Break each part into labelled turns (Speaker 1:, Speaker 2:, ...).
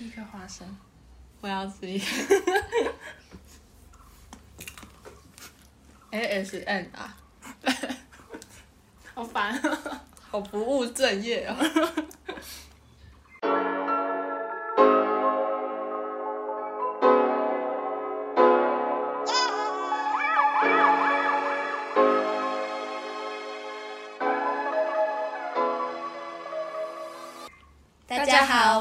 Speaker 1: 吃一颗花生。
Speaker 2: 我要吃一个 ASN 啊，
Speaker 1: 好烦、啊。
Speaker 2: 好不务正业哦。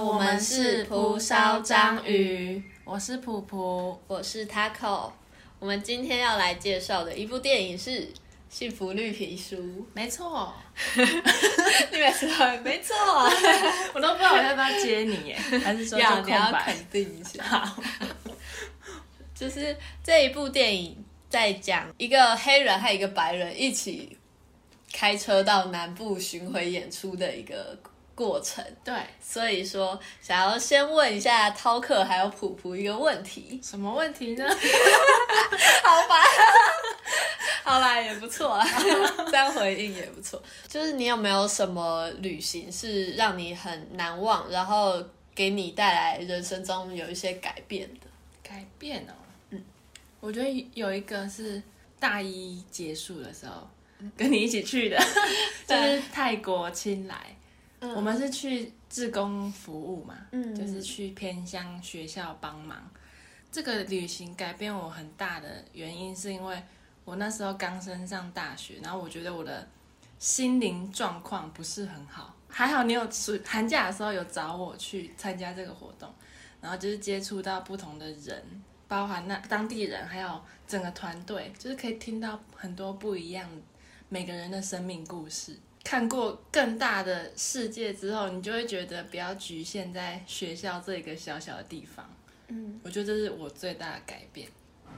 Speaker 2: 我们是蒲烧章鱼，
Speaker 1: 我是普普。
Speaker 2: 我是 Taco。我们今天要来介绍的一部电影是《幸福绿皮书》。
Speaker 1: 没错，
Speaker 2: 你每次都没错，
Speaker 1: 我都不知道我要不要接你耶，还是说
Speaker 2: 要你要？肯定一下。就是这一部电影在讲一个黑人和一个白人一起开车到南部巡回演出的一个过程。
Speaker 1: 对，
Speaker 2: 所以说，想要先问一下涛克还有普普一个问题。
Speaker 1: 什么问题呢？
Speaker 2: 好吧，好啦，也不错啊，这样回应也不错。就是你有没有什么旅行是让你很难忘，然后给你带来人生中有一些改变的？
Speaker 1: 改变哦，嗯，我觉得有一个是大一结束的时候跟你一起去的，就是泰国清莱。我们是去志工服务嘛，
Speaker 2: 嗯
Speaker 1: 就是去偏乡学校帮忙。这个旅行改变我很大的原因，是因为我那时候刚升上大学，然后我觉得我的心灵状况不是很好。还好你有暑寒假的时候有找我去参加这个活动，然后就是接触到不同的人，包含那当地人，还有整个团队，就是可以听到很多不一样每个人的生命故事。看过更大的世界之后，你就会觉得不要局限在学校这一个小小的地方。
Speaker 2: 嗯，
Speaker 1: 我觉得这是我最大的改变。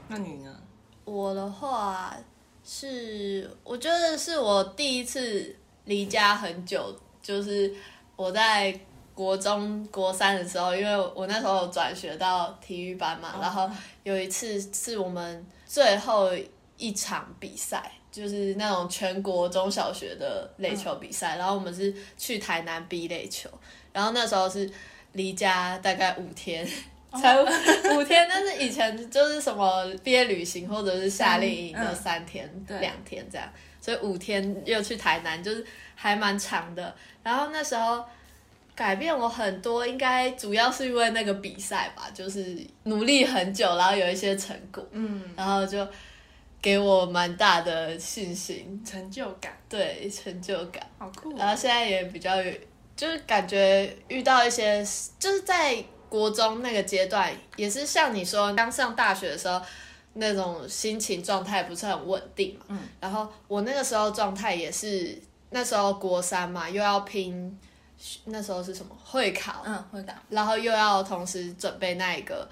Speaker 1: 那你呢？
Speaker 2: 我的话是，我觉得是我第一次离家很久，就是我在国中国三的时候，因为我那时候转学到体育班嘛，然后有一次是我们最后一场比赛，就是那种全国中小学的垒球比赛，然后我们是去台南比垒球，然后那时候是离家大概五天。才五五天，但是以前就是什么毕业旅行或者是夏令营的
Speaker 1: 嗯
Speaker 2: 三天、
Speaker 1: 对
Speaker 2: 两天这样，所以五天又去台南，就是还蛮长的。然后那时候改变我很多，应该主要是因为那个比赛吧，就是努力很久，然后有一些成果，
Speaker 1: 嗯，
Speaker 2: 然后就给我蛮大的信心，
Speaker 1: 成就感，
Speaker 2: 对成就感。
Speaker 1: 好酷
Speaker 2: 然后现在也比较，就是感觉遇到一些，就是在国中那个阶段，也是像你说刚上大学的时候，那种心情状态不是很稳定嘛。
Speaker 1: 嗯。
Speaker 2: 然后我那个时候状态也是，那时候国三嘛，又要拼，那时候是什么会考，
Speaker 1: 嗯，会考。
Speaker 2: 然后又要同时准备那一个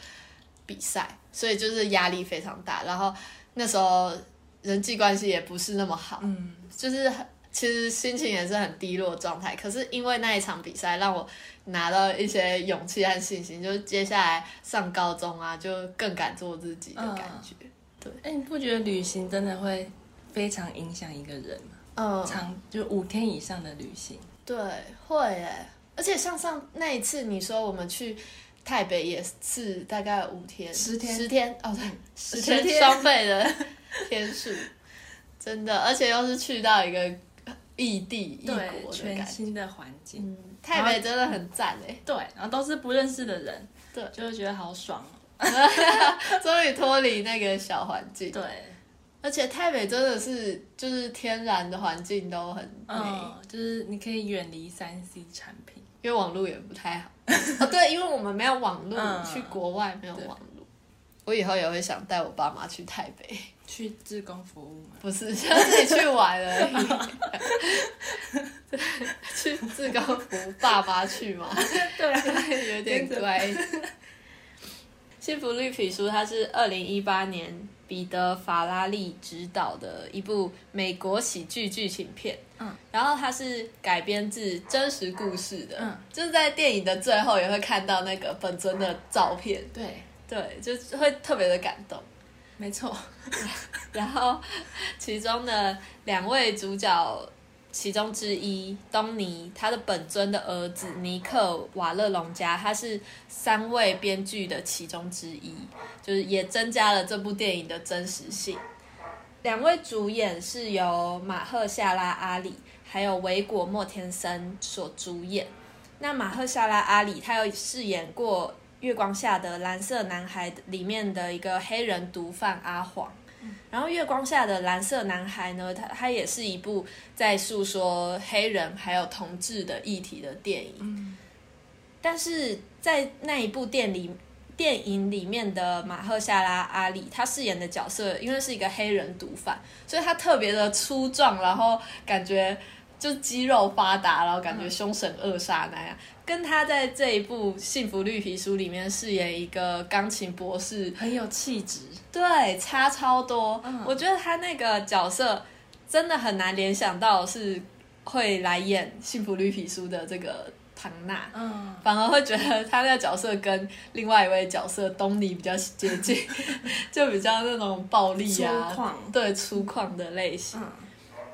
Speaker 2: 比赛，所以就是压力非常大。然后那时候人际关系也不是那么好，
Speaker 1: 嗯，
Speaker 2: 就是很其实心情也是很低落的状态。可是因为那一场比赛，让我拿到一些勇气和信心，就是接下来上高中啊，就更敢做自己的感觉。
Speaker 1: 对哎、你不觉得旅行真的会非常影响一个人吗？
Speaker 2: 嗯，
Speaker 1: 长就五天以上的旅行，
Speaker 2: 对，会诶。而且像上那一次，你说我们去台北也是大概五天，
Speaker 1: 十天？
Speaker 2: 十天哦，对，十天？双倍的 天数，真的，而且又是去到一个异地异国的
Speaker 1: 全。新的环境，
Speaker 2: 嗯，台北真的很赞诶，
Speaker 1: 对，然后都是不认识的人，
Speaker 2: 对。
Speaker 1: 就会觉得好爽哦。
Speaker 2: 终于脱离那个小环境。
Speaker 1: 对，
Speaker 2: 而且台北真的是就是天然的环境都很美，
Speaker 1: 嗯，就是你可以远离三 C 产品，
Speaker 2: 因为网络也不太好。哦，对，因为我们没有网络，
Speaker 1: 嗯
Speaker 2: 去国外没有
Speaker 1: 对
Speaker 2: 网络。我以后也会想带我爸妈去台北，
Speaker 1: 去志工服务嘛。
Speaker 2: 不是想 自己去玩而已。去自高服爸妈去吗？
Speaker 1: 对，
Speaker 2: 有点乖。幸福绿皮书它是二零一八年彼得法拉利执导的一部美国喜剧剧情片，
Speaker 1: 嗯，
Speaker 2: 然后它是改编自真实故事的，
Speaker 1: 嗯，
Speaker 2: 就是在电影的最后也会看到那个本尊的照片，
Speaker 1: 对，
Speaker 2: 对，就会特别的感动。
Speaker 1: 没错，
Speaker 2: 然后其中的两位主角其中之一，东尼他的本尊的儿子尼克瓦勒隆加，他是三位编剧的其中之一，就是也增加了这部电影的真实性。两位主演是由马赫夏拉阿里还有维果莫天森所主演。那马赫夏拉阿里他有饰演过《月光下的蓝色男孩》里面的一个黑人毒贩阿黄。然后《月光下的蓝色男孩》呢，它它也是一部在诉说黑人还有同志的议题的电影。但是在那一部电里电影里面的马赫夏拉阿里，他饰演的角色，因为是一个黑人毒贩，所以他特别的粗壮，然后感觉就肌肉发达，然后感觉凶神恶煞那样。跟他在这一部《幸福绿皮书》里面饰演一个钢琴博士，
Speaker 1: 很有气质。
Speaker 2: 对，差超多。我觉得他那个角色真的很难联想到是会来演《幸福绿皮书》的这个唐娜，
Speaker 1: 嗯，
Speaker 2: 反而会觉得他那个角色跟另外一位角色东尼比较接近，就比较那种暴力啊，
Speaker 1: 粗犷
Speaker 2: 对粗犷的类型。
Speaker 1: 嗯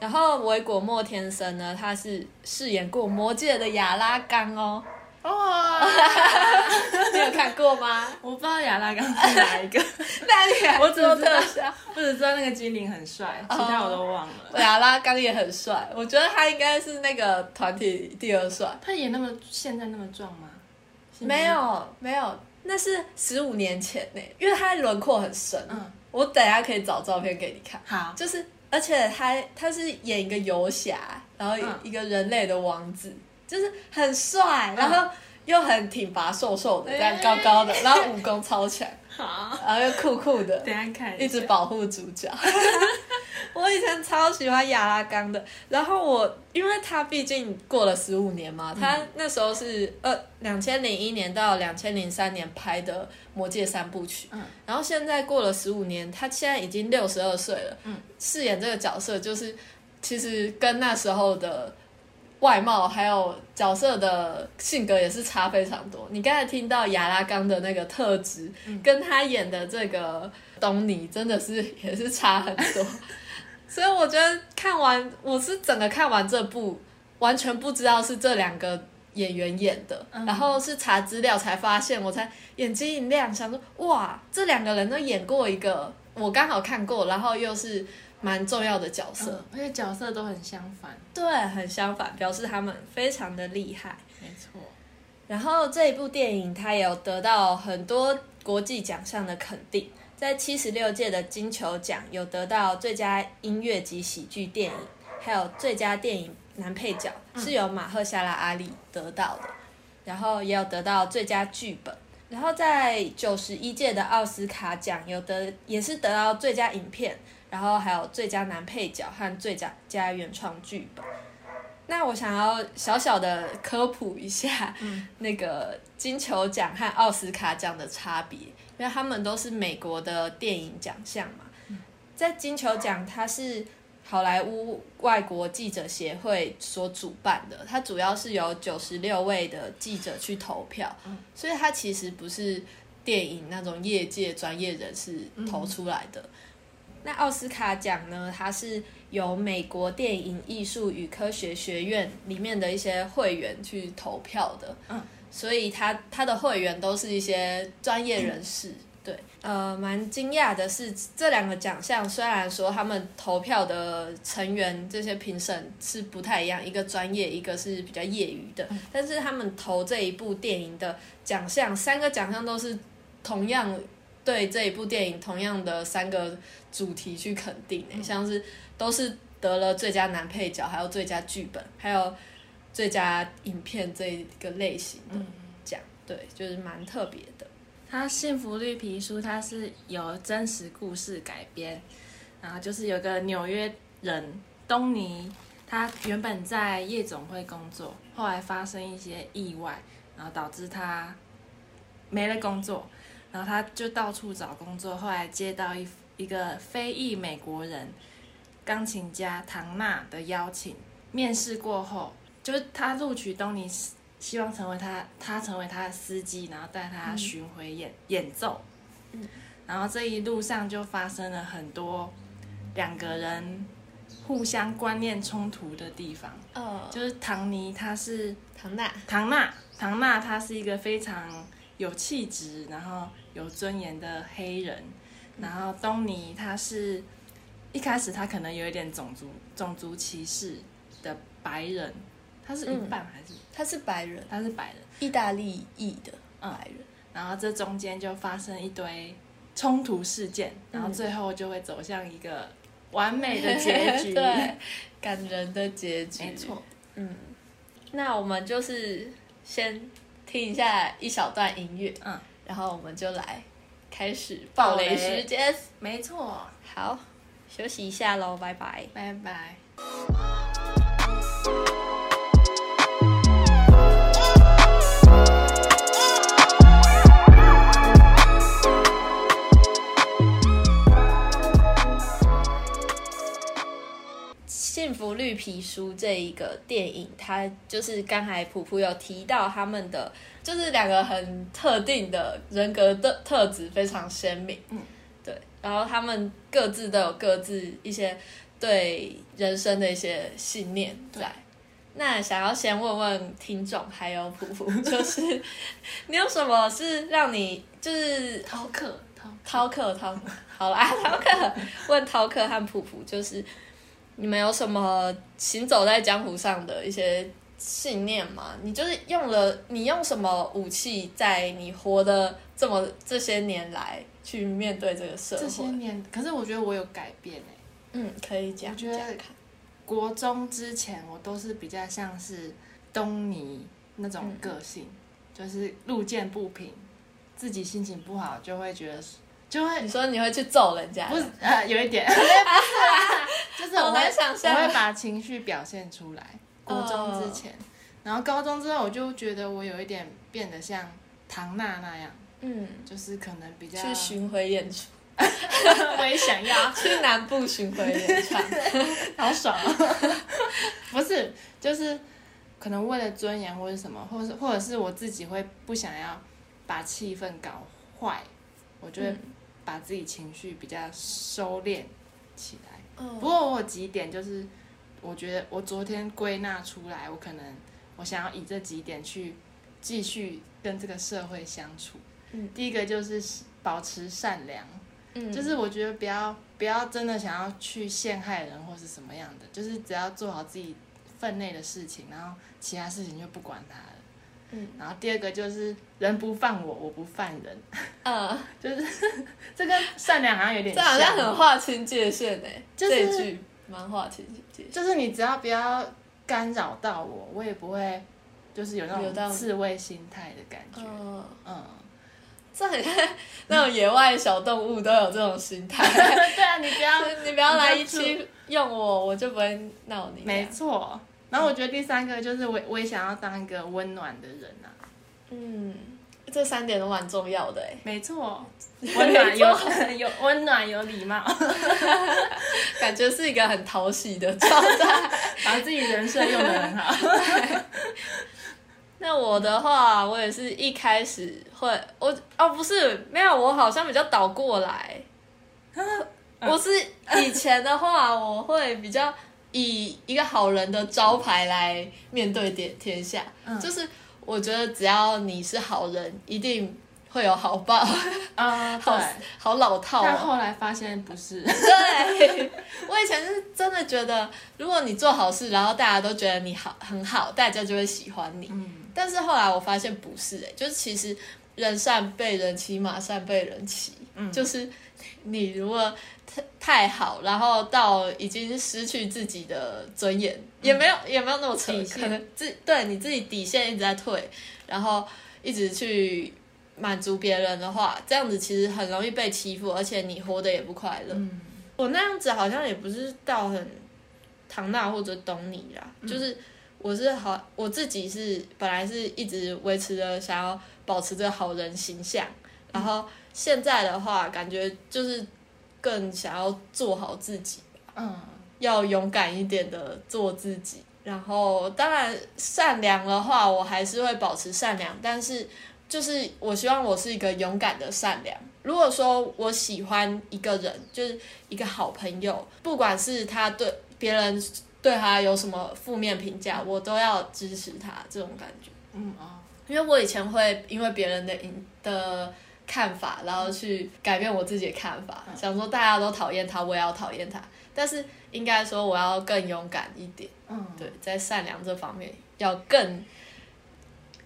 Speaker 2: 然后维果莫天生呢，他是饰演过《魔戒》的亚拉冈哦，
Speaker 1: 哇，
Speaker 2: 你有看过吗？
Speaker 1: 我不知道亚拉冈是哪一个，
Speaker 2: 那你还
Speaker 1: 我只
Speaker 2: 做
Speaker 1: 知道？我只知道那个精灵很帅，其他我都忘了。
Speaker 2: 亚拉冈也很帅，我觉得他应该是那个团体第二帅。
Speaker 1: 他也那么现在那么壮吗？
Speaker 2: 没，有没有，那是十五年前呢，因为他轮廓很深。
Speaker 1: 嗯，
Speaker 2: 我等一下可以找照片给你看。
Speaker 1: 好，
Speaker 2: 就是，而且他他是演一个游侠，然后
Speaker 1: 嗯。
Speaker 2: 一个人类的王子，就是很帅，然后又很挺拔瘦瘦的，这样
Speaker 1: 哎
Speaker 2: 高高的，然后武功超强，
Speaker 1: 好，
Speaker 2: 然后又酷酷的，
Speaker 1: 等一下看
Speaker 2: 一直保护主角。我以前超喜欢亚拉冈的，然后我因为他毕竟过了十五年嘛，他那时候是呃两千零一年到两千零三年拍的《魔戒》三部曲，
Speaker 1: 嗯。
Speaker 2: 然后现在过了十五年，他现在已经六十二岁了，
Speaker 1: 嗯。
Speaker 2: 饰演这个角色就是其实跟那时候的。外貌还有角色的性格也是差非常多。你刚才听到亚拉冈的那个特质，跟他演的这个东尼真的是也是差很多。所以我觉得看完，我是整个看完这部，完全不知道是这两个演员演的，
Speaker 1: 嗯
Speaker 2: 然后是查资料才发现，我才眼睛一亮，想说哇，这两个人都演过一个我刚好看过，然后又是蛮重要的角色，
Speaker 1: 嗯而且角色都很相反，
Speaker 2: 对，很相反，表示他们非常的厉害。
Speaker 1: 没错。
Speaker 2: 然后这一部电影它也有得到很多国际奖项的肯定，在七十六届的金球奖有得到最佳音乐及喜剧电影，还有最佳电影男配角是由马赫夏拉阿里得到的，然后也有得到最佳剧本。然后在九十一届的奥斯卡奖有得也是得到最佳影片，然后还有最佳男配角和最佳佳原创剧本。那我想要小小的科普一下，那个金球奖和奥斯卡奖的差别，因为他们都是美国的电影奖项嘛。在金球奖，它是好莱坞外国记者协会所主办的，它主要是由九十六位的记者去投票，所以它其实不是电影那种业界专业人士投出来的。那奥斯卡奖呢？它是由美国电影艺术与科学学院里面的一些会员去投票的，
Speaker 1: 嗯，
Speaker 2: 所以他他的会员都是一些专业人士。对，呃，蛮惊讶的是，这两个奖项虽然说他们投票的成员这些评审是不太一样，一个专业，一个是比较业余的，但是他们投这一部电影的奖项，三个奖项都是同样对这一部电影同样的三个主题去肯定、欸，像是都是得了最佳男配角，还有最佳剧本，还有最佳影片这一个类型的奖，对，就是蛮特别的。
Speaker 1: 它《幸福绿皮书》它是由真实故事改编，然后就是有个纽约人东尼，他原本在夜总会工作，后来发生一些意外，然后导致他没了工作，然后他就到处找工作，后来接到一一个非裔美国人钢琴家唐娜的邀请，面试过后，就是他录取东尼，希望成为他，他成为他的司机，然后带他巡回演、演奏。然后这一路上就发生了很多两个人互相观念冲突的地方。
Speaker 2: 嗯，
Speaker 1: 就是唐尼他是
Speaker 2: 唐娜，
Speaker 1: 唐娜，唐娜她是一个非常有气质，然后有尊严的黑人，然后东尼他是一开始他可能有一点种族种族歧视的白人，他是一半还是、
Speaker 2: 他是白人，
Speaker 1: 他是白人，
Speaker 2: 意大利裔的白人。
Speaker 1: 然后这中间就发生一堆冲突事件，然后最后就会走向一个完美的结局。
Speaker 2: 对，感人的结局。
Speaker 1: 没错。
Speaker 2: 嗯，那我们就是先听一下一小段音乐，
Speaker 1: 嗯，
Speaker 2: 然后我们就来开始暴雷时间。
Speaker 1: 没错，
Speaker 2: 好，休息一下喽，拜拜。
Speaker 1: 拜拜。
Speaker 2: 幸福绿皮书这一个电影，它就是刚才普普有提到他们的，就是两个很特定的人格的特质非常鲜明，
Speaker 1: 嗯，
Speaker 2: 对，然后他们各自都有各自一些对人生的一些信念在。那想要先问问听众还有普普，就 是你有什么是让你就是
Speaker 1: 饕客，
Speaker 2: 饕客饕客，好啦，饕客问饕客和普普就是。你们有什么行走在江湖上的一些信念吗？你就是用了你用什么武器，在你活的这么这些年来去面对这个社会？
Speaker 1: 这些年，可是我觉得我有改变诶。
Speaker 2: 嗯，可以讲。
Speaker 1: 我觉得国中之前我都是比较像是东尼那种个性，就是路见不平，自己心情不好就会觉得。就会
Speaker 2: 你说你会去揍人家？
Speaker 1: 不是呃，有一点，就是我会我会把情绪表现出来。高中之前，然后高中之后，我就觉得我有一点变得像唐娜那样，嗯，就是可能比较
Speaker 2: 去巡回演出，
Speaker 1: 我也想要
Speaker 2: 去南部巡回演唱，
Speaker 1: 好爽啊！不是，就是可能为了尊严或者什么，或者或者是我自己会不想要把气氛搞坏，我觉得。把自己情绪比较收敛起来。嗯不过我有几点就是，我觉得我昨天归纳出来，我可能我想要以这几点去继续跟这个社会相处。嗯，第一个就是保持善良。嗯，就是我觉得不要不要真的想要去陷害人或是什么样的，就是只要做好自己分内的事情，然后其他事情就不管它了。嗯，然后第二个就是人不犯我，我不犯人。嗯，就是这跟善良好像有点，
Speaker 2: 这好像很划清界限诶。这句蛮划清界限，
Speaker 1: 就是你只要不要干扰到我，我也不会，就是有那种刺猬心态的感觉。嗯嗯，
Speaker 2: 这很像 那种野外小动物都有这种心态。
Speaker 1: 对啊，你不要
Speaker 2: 你不要来一期用我，我就不会闹你。
Speaker 1: 没错。然后我觉得第三个就是我我也想要当一个温暖的人啊，
Speaker 2: 嗯，这三点都蛮重要的哎，
Speaker 1: 没错，温暖有 有温暖有礼貌，
Speaker 2: 感觉是一个很讨喜的状态，
Speaker 1: 把自己人设用的很好。
Speaker 2: 那我的话，我也是一开始会我哦不是没有，我好像比较倒过来，我是以前的话我会比较。以一个好人的招牌来面对天天下，就是我觉得只要你是好人，一定会有好报
Speaker 1: 啊！好
Speaker 2: 好老套，
Speaker 1: 但后来发现不是。
Speaker 2: 对，我以前是真的觉得，如果你做好事，然后大家都觉得你好很好，大家就会喜欢你。嗯。但是后来我发现不是，哎，就是其实人善被人欺，马善被人骑。嗯。就是你如果。太好，然后到已经失去自己的尊严，也没有也没有那么扯，可能自对你自己底线一直在退，然后一直去满足别人的话，这样子其实很容易被欺负，而且你活得也不快乐。我那样子好像也不是到很唐娜或者懂你啦，就是我是好我自己是本来是一直维持着想要保持着好人形象，然后现在的话感觉就是。更想要做好自己，嗯，要勇敢一点的做自己。然后，当然善良的话，我还是会保持善良。但是，就是我希望我是一个勇敢的善良。如果说我喜欢一个人，就是一个好朋友，不管是他对别人对他有什么负面评价，我都要支持他这种感觉。
Speaker 1: 嗯啊，
Speaker 2: 因为我以前会因为别人的影的看法，然后去改变我自己的看法，
Speaker 1: 嗯
Speaker 2: 想说大家都讨厌他，我也要讨厌他。但是应该说我要更勇敢一点，
Speaker 1: 嗯，
Speaker 2: 对，在善良这方面要更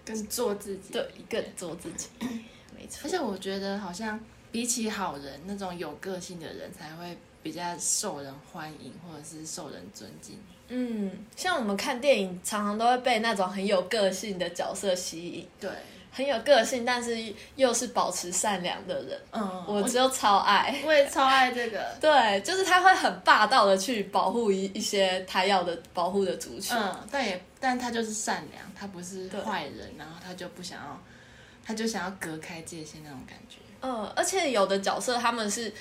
Speaker 1: 更做自己。
Speaker 2: 对更做自己，没错
Speaker 1: 而。且我觉得好像比起好人那种有个性的人，才会比较受人欢迎，或者是受人尊敬。
Speaker 2: 嗯，像我们看电影，常常都会被那种很有个性的角色吸引，
Speaker 1: 对，
Speaker 2: 很有个性，但是又是保持善良的人，
Speaker 1: 嗯，
Speaker 2: 我只有超爱。
Speaker 1: 我 也超爱这个。
Speaker 2: 对，就是他会很霸道的去保护一一些他要的保护的族群。
Speaker 1: 嗯，但也但他就是善良，他不是坏人，然后他就不想要，他就想要隔开界限那种感觉。
Speaker 2: 嗯，而且有的角色他们是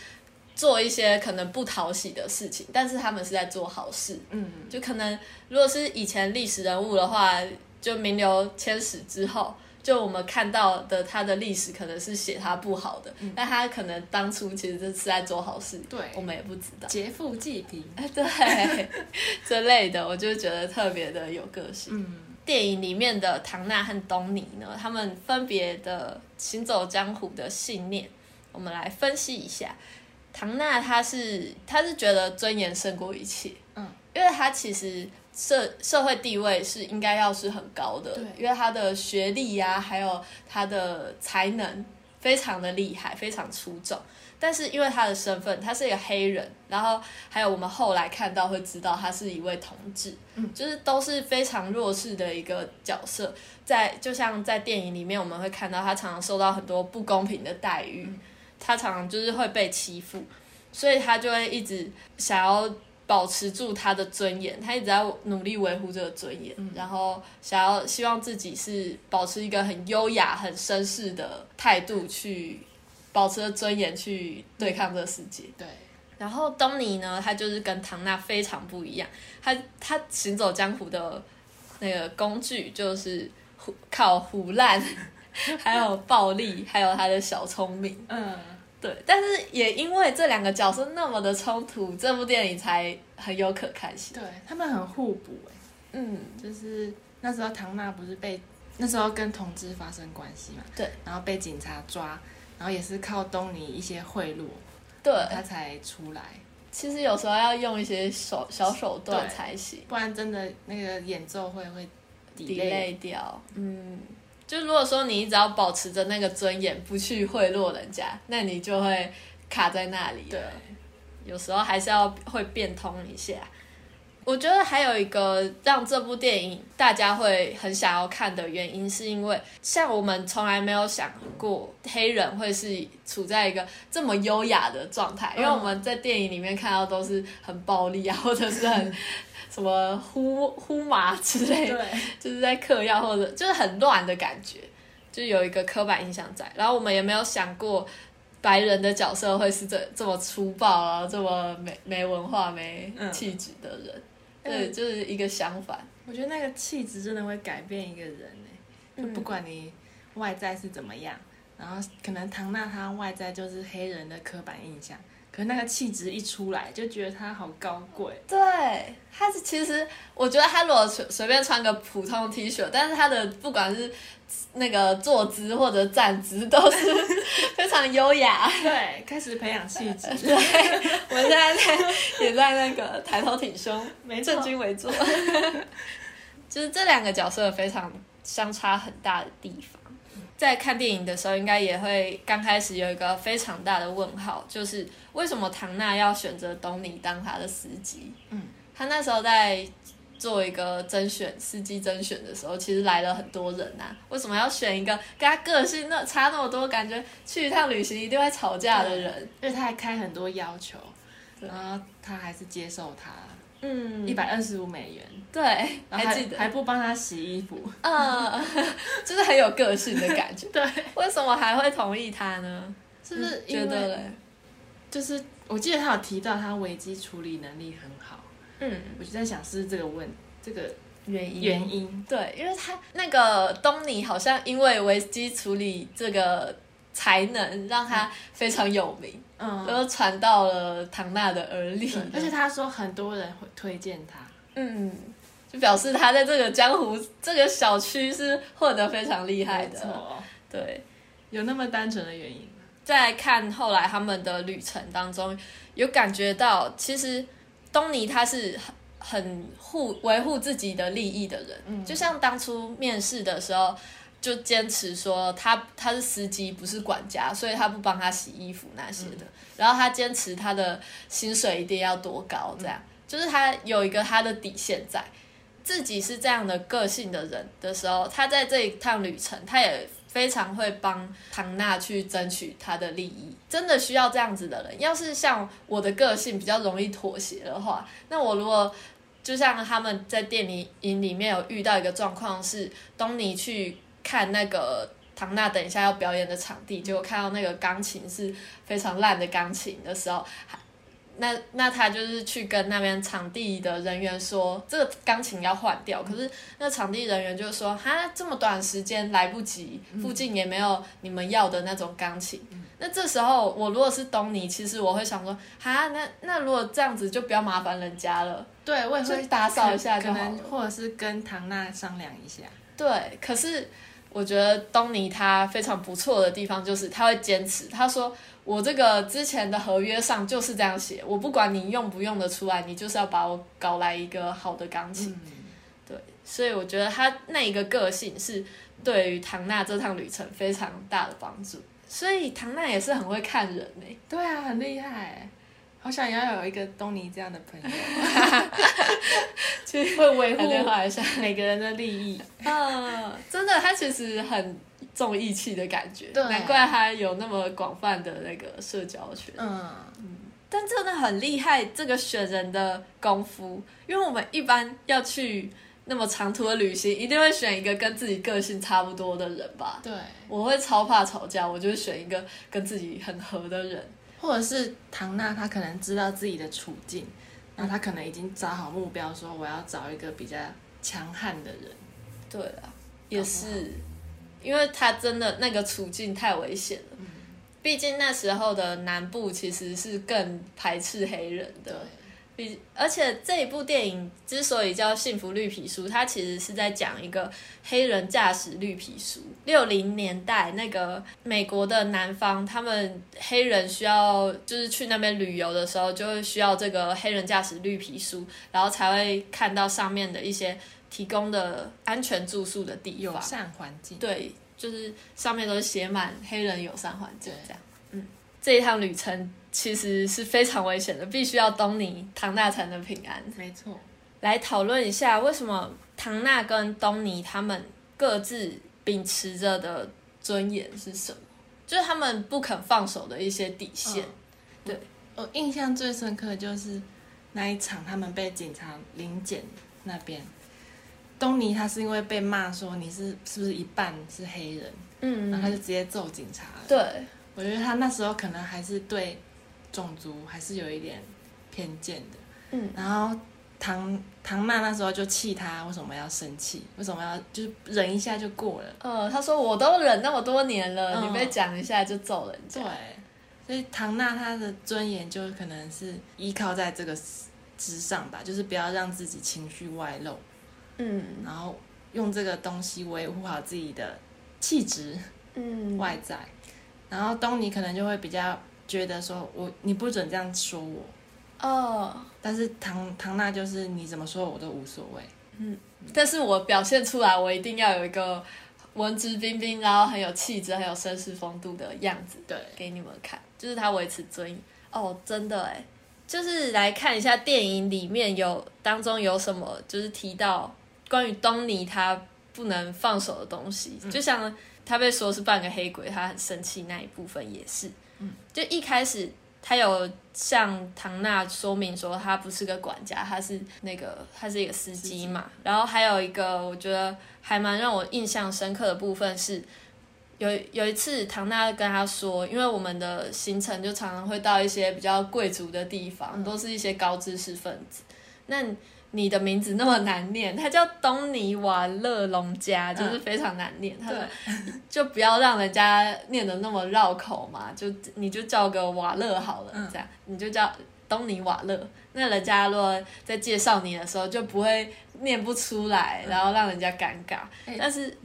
Speaker 2: 做一些可能不讨喜的事情，但是他们是在做好事。
Speaker 1: 嗯，
Speaker 2: 就可能如果是以前历史人物的话，就名流千史之后，就我们看到的他的历史可能是写他不好的，但他可能当初其实是在做好事，
Speaker 1: 对
Speaker 2: 我们也不知道。
Speaker 1: 劫富济贫。
Speaker 2: 对，这类的我就觉得特别的有个性。
Speaker 1: 嗯，
Speaker 2: 电影里面的唐娜和东尼呢，他们分别的行走江湖的信念，我们来分析一下。唐娜她是她是觉得尊严胜过一切，
Speaker 1: 嗯，
Speaker 2: 因为她其实社社会地位是应该要是很高的，
Speaker 1: 对
Speaker 2: 因为他的学历呀、还有他的才能非常的厉害，非常出众。但是因为他的身份，他是一个黑人，然后还有我们后来看到会知道他是一位同志，
Speaker 1: 嗯
Speaker 2: 就是都是非常弱势的一个角色。在就像在电影里面，我们会看到他常常受到很多不公平的待遇，他常常就是会被欺负，所以他就会一直想要保持住他的尊严，他一直在努力维护这个尊严，然后想要希望自己是保持一个很优雅、很绅士的态度去保持着尊严去对抗这个世界。
Speaker 1: 对，
Speaker 2: 然后东尼呢，他就是跟唐娜非常不一样，他他行走江湖的那个工具就是胡靠胡烂，还有暴力，还有他的小聪明。
Speaker 1: 嗯，
Speaker 2: 对，但是也因为这两个角色那么的冲突，这部电影才很有可看性。
Speaker 1: 对他们很互补哎，
Speaker 2: 嗯，
Speaker 1: 就是那时候唐娜不是被那时候跟同志发生关系嘛，
Speaker 2: 对，
Speaker 1: 然后被警察抓，然后也是靠东尼一些贿赂，
Speaker 2: 对，
Speaker 1: 他才出来，
Speaker 2: 其实有时候要用一些手小手段才行。
Speaker 1: 不然真的那个演奏会会
Speaker 2: delay 掉。嗯，就如果说你一直要保持着那个尊严，不去贿赂人家，那你就会卡在那里。
Speaker 1: 对，
Speaker 2: 有时候还是要会变通一下。我觉得还有一个让这部电影大家会很想要看的原因，是因为像我们从来没有想过黑人会是处在一个这么优雅的状态，因为我们在电影里面看到都是很暴力啊，或者是很什么呼呼麻之类的，就是在嗑药或者就是很乱的感觉，就有一个刻板印象在。然后我们也没有想过白人的角色会是这这么粗暴啊，这么没没文化、没
Speaker 1: 嗯
Speaker 2: 气质的人。
Speaker 1: 嗯
Speaker 2: 对，就是一个相反。
Speaker 1: 我觉得那个气质真的会改变一个人哎，就
Speaker 2: 嗯
Speaker 1: 不管你外在是怎么样，然后可能唐娜她外在就是黑人的刻板印象，可是那个气质一出来，就觉得他好高贵。
Speaker 2: 对，他是其实我觉得他如果随随便穿个普通 T 恤，但是他的不管是那个坐姿或者站姿都是非常优雅。
Speaker 1: 对，开始培养气质。
Speaker 2: 对，我们现在在也在那个抬头挺胸，
Speaker 1: 没
Speaker 2: 正襟危坐，就是这两个角色非常相差很大的地方。在看电影的时候，应该也会刚开始有一个非常大的问号，就是为什么唐娜要选择东尼当他的司机？
Speaker 1: 嗯，
Speaker 2: 他那时候在做一个甄选司机甄选的时候，其实来了很多人呐、为什么要选一个跟他个性那差那么多，感觉去一趟旅行一定会吵架的人？
Speaker 1: 因为他还开很多要求，然后他还是接受他
Speaker 2: 嗯，
Speaker 1: 一百二十五美元，
Speaker 2: 对，还记得，
Speaker 1: 还不帮他洗衣服。
Speaker 2: 嗯，就是很有个性的感觉。
Speaker 1: 对，
Speaker 2: 为什么还会同意他呢？
Speaker 1: 是不是
Speaker 2: 觉
Speaker 1: 因为
Speaker 2: 得嘞？
Speaker 1: 就是我记得他有提到他危机处理能力很好，
Speaker 2: 嗯，
Speaker 1: 我就在想是这个问这个
Speaker 2: 原因
Speaker 1: 原因。
Speaker 2: 对，因为他那个东尼好像因为危机处理这个才能让他非常有名，
Speaker 1: 嗯，
Speaker 2: 然后传到了唐娜的耳里，
Speaker 1: 而且他说很多人会推荐他，
Speaker 2: 嗯，就表示他在这个江湖这个小区是混得非常厉害的，
Speaker 1: 错，
Speaker 2: 对。
Speaker 1: 有那么单纯的原因。吗？
Speaker 2: 再看后来他们的旅程当中，有感觉到其实东尼他是很很护维护自己的利益的人，
Speaker 1: 嗯。
Speaker 2: 就像当初面试的时候。就坚持说他他是司机不是管家，所以他不帮他洗衣服那些的。然后他坚持他的薪水一定要多高，这样、就是他有一个他的底线在。自己是这样的个性的人的时候，他在这一趟旅程，他也非常会帮唐娜去争取他的利益。真的需要这样子的人。要是像我的个性比较容易妥协的话，那我如果就像他们在电影里面有遇到一个状况是，东尼去看那个唐娜等一下要表演的场地，结果看到那个钢琴是非常烂的钢琴的时候，那那他就是去跟那边场地的人员说，这个钢琴要换掉。可是那场地人员就说，哈，这么短时间来不及，附近也没有你们要的那种钢琴。那这时候我如果是东尼，其实我会想说，哈，那那如果这样子就不要麻烦人家了。
Speaker 1: 对，我也会
Speaker 2: 就打扫一下
Speaker 1: 可
Speaker 2: 就
Speaker 1: 能或者是跟唐娜商量一下。
Speaker 2: 对，可是我觉得东尼他非常不错的地方就是他会坚持，他说我这个之前的合约上就是这样写，我不管你用不用得出来，你就是要把我搞来一个好的钢琴。
Speaker 1: 嗯，
Speaker 2: 对，所以我觉得他那一个个性是对于唐娜这趟旅程非常大的帮助。所以唐娜也是很会看人呢、
Speaker 1: 对啊，很厉害。好想要有一个东尼这样的朋友，
Speaker 2: 去
Speaker 1: 会维护
Speaker 2: 话一下。
Speaker 1: 每个人的利益。
Speaker 2: 嗯，真的，他其实很重义气的感觉，
Speaker 1: 对
Speaker 2: 难怪他有那么广泛的那个社交圈。
Speaker 1: 嗯，
Speaker 2: 但真的很厉害，这个选人的功夫，因为我们一般要去那么长途的旅行，一定会选一个跟自己个性差不多的人吧。
Speaker 1: 对，
Speaker 2: 我会超怕吵架，我就会选一个跟自己很合的人。
Speaker 1: 或者是唐娜，她可能知道自己的处境，然后她可能已经找好目标，说我要找一个比较强悍的人。
Speaker 2: 对啊，也是，因为她真的那个处境太危险了。毕竟那时候的南部其实是更排斥黑人的。比而且这一部电影之所以叫《幸福绿皮书》，它其实是在讲一个黑人驾驶绿皮书。六零年代那个美国的南方，他们黑人需要就是去那边旅游的时候，就会需要这个黑人驾驶绿皮书，然后才会看到上面的一些提供的安全住宿的地方
Speaker 1: 友
Speaker 2: 方。
Speaker 1: 善环境。
Speaker 2: 对，就是上面都是写满黑人友善环境
Speaker 1: 对
Speaker 2: 这样。嗯，这一趟旅程其实是非常危险的，必须要东尼唐娜才能平安。
Speaker 1: 没错。
Speaker 2: 来讨论一下，为什么唐娜跟东尼他们各自秉持着的尊严是什么？就是他们不肯放手的一些底线。对，
Speaker 1: 我印象最深刻的就是那一场，他们被警察临检那边，东尼他是因为被骂说你是是不是一半是黑人，
Speaker 2: 嗯
Speaker 1: 然后他就直接揍警察了。
Speaker 2: 对，
Speaker 1: 我觉得他那时候可能还是对种族还是有一点偏见的。
Speaker 2: 嗯，
Speaker 1: 然后唐唐娜那时候就气他为什么要生气，为什么要就是忍一下就过了。
Speaker 2: 呃，他说我都忍那么多年了，
Speaker 1: 嗯
Speaker 2: 你被讲一下就揍人家。
Speaker 1: 对，所以唐娜她的尊严就可能是依靠在这个之上吧，就是不要让自己情绪外露，
Speaker 2: 嗯
Speaker 1: 然后用这个东西维护好自己的气质
Speaker 2: 嗯，
Speaker 1: 外在。然后东尼可能就会比较觉得说我你不准这样说我，
Speaker 2: 哦，
Speaker 1: 但是唐唐娜就是你怎么说我都无所谓。
Speaker 2: 嗯但是我表现出来，我一定要有一个文质彬彬，然后很有气质、很有绅士风度的样子
Speaker 1: 对，
Speaker 2: 给你们看，就是他维持尊严。哦，真的哎，就是来看一下电影里面有当中有什么，就是提到关于东尼他不能放手的东西，就像他被说是半个黑鬼，他很生气那一部分也是。
Speaker 1: 嗯，
Speaker 2: 就一开始他有向唐娜说明说他不是个管家，他是那个他是一个司机嘛。然后还有一个我觉得还蛮让我印象深刻的部分是，有有一次唐娜跟他说，因为我们的行程就常常会到一些比较贵族的地方，都是一些高知识分子。那你的名字那么难念，他叫东尼瓦勒隆加，就是非常难念。他说 就不要让人家念的那么绕口嘛，就你就叫个瓦勒好了，这样你就叫东尼瓦勒。那人家如果在介绍你的时候就不会念不出来，然后让人家尴尬。但是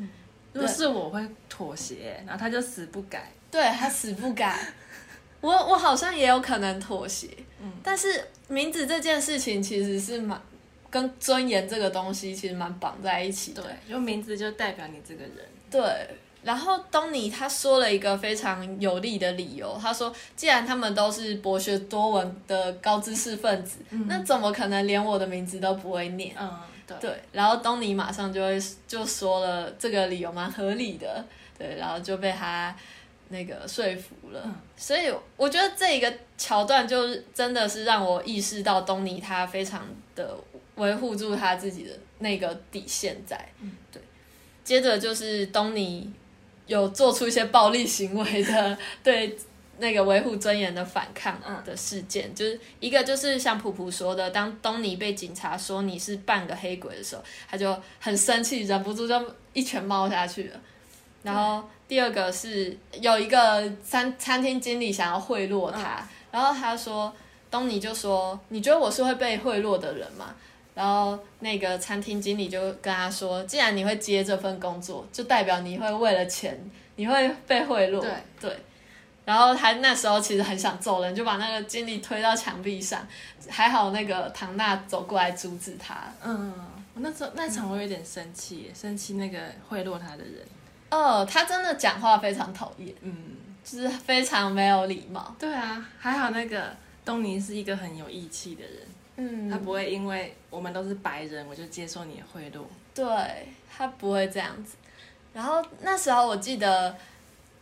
Speaker 1: 如果是我会妥协，然后他就死不改，
Speaker 2: 对他死不改。我我好像也有可能妥协，嗯，但是名字这件事情其实是蛮。跟尊严这个东西其实蛮绑在一起的，
Speaker 1: 对，用名字就代表你这个人。
Speaker 2: 对，然后东尼他说了一个非常有力的理由，他说，既然他们都是博学多闻的高知识分子，那怎么可能连我的名字都不会念？
Speaker 1: 嗯，对。
Speaker 2: 对，然后东尼马上就会就说了这个理由蛮合理的，对，然后就被他那个说服了。所以我觉得这一个桥段就是真的是让我意识到东尼他非常的。维护住他自己的那个底线在，嗯对。接着就是东尼有做出一些暴力行为的，对那个维护尊严的反抗的事件，就是一个就是像普普说的，当东尼被警察说你是半个黑鬼的时候，他就很生气，忍不住就一拳猫下去了。然后第二个是有一个餐餐厅经理想要贿赂他，然后他说东尼就说：“你觉得我是会被贿赂的人吗？”然后那个餐厅经理就跟他说：“既然你会接这份工作，就代表你会为了钱，你会被贿赂。”
Speaker 1: 对
Speaker 2: 对。然后他那时候其实很想揍人，就把那个经理推到墙壁上。还好那个唐娜走过来阻止他。
Speaker 1: 嗯，我那时候那场我有点生气，生气那个贿赂他的人。
Speaker 2: 哦，他真的讲话非常讨厌，
Speaker 1: 嗯，
Speaker 2: 就是非常没有礼貌。
Speaker 1: 对啊，还好那个东尼是一个很有义气的人。
Speaker 2: 嗯，
Speaker 1: 他不会因为我们都是白人，我就接受你的贿赂。
Speaker 2: 对他不会这样子。然后那时候我记得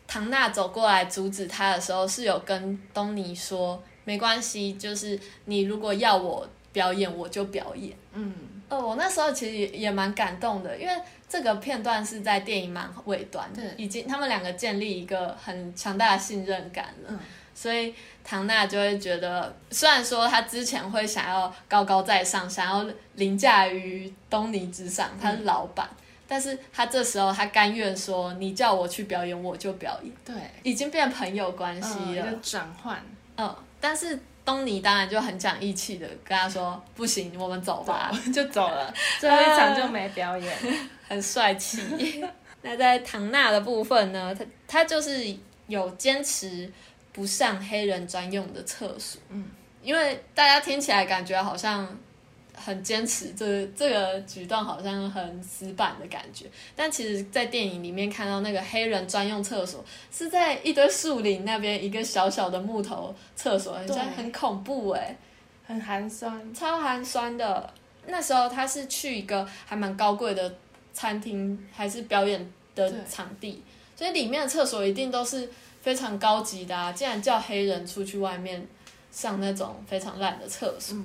Speaker 2: 唐娜走过来阻止他的时候，是有跟东尼说没关系，就是你如果要我表演，我就表演。
Speaker 1: 嗯，
Speaker 2: 哦，我那时候其实也也蛮感动的，因为这个片段是在电影蛮尾端，
Speaker 1: 对，
Speaker 2: 已经他们两个建立一个很强大的信任感了。
Speaker 1: 嗯。
Speaker 2: 所以唐娜就会觉得，虽然说她之前会想要高高在上，想要凌驾于东尼之上，她是老板，但是她这时候她甘愿说：“你叫我去表演，我就表演。”
Speaker 1: 对，
Speaker 2: 已经变朋友关系了，
Speaker 1: 转换。
Speaker 2: 嗯，但是东尼当然就很讲义气的跟他说：“不行，我们走吧。”
Speaker 1: 就走了，最后一场就没表演，
Speaker 2: 很帅气。那在唐娜的部分呢，他他就是有坚持。不上黑人专用的厕所，
Speaker 1: 嗯，
Speaker 2: 因为大家听起来感觉好像很坚持，这这个举动好像很死板的感觉。但其实，在电影里面看到那个黑人专用厕所是在一堆树林那边一个小小的木头厕所，很像很恐怖哎，
Speaker 1: 很寒酸，
Speaker 2: 超寒酸的。那时候他是去一个还蛮高贵的餐厅，还是表演的场地，所以里面的厕所一定都是。非常高级的啊！竟然叫黑人出去外面上那种非常烂的厕所，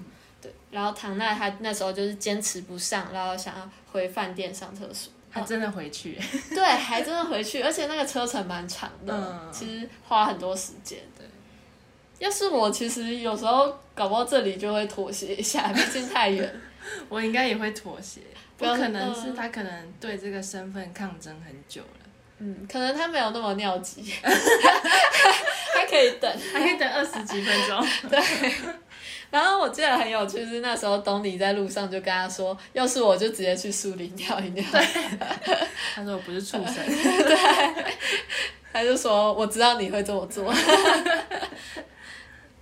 Speaker 2: 对。然后唐奈她那时候就是坚持不上，然后想要回饭店上厕所，
Speaker 1: 还真的回去。
Speaker 2: 对，还真的回去，而且那个车程蛮长的，其实花很多时间。
Speaker 1: 对。
Speaker 2: 要是我，其实有时候搞不到这里就会妥协一下，毕竟太远。
Speaker 1: 我应该也会妥协，不可能是他可能对这个身份抗争很久了。
Speaker 2: 嗯，可能他没有那么尿急，他可以等，
Speaker 1: 还可以等二十几分钟。
Speaker 2: 对，然后我记得很有趣是那时候东尼在路上就跟他说：“要是我就直接去树林尿一尿。”
Speaker 1: 对，他说我不是畜生。
Speaker 2: 对，他就说我知道你会这么做。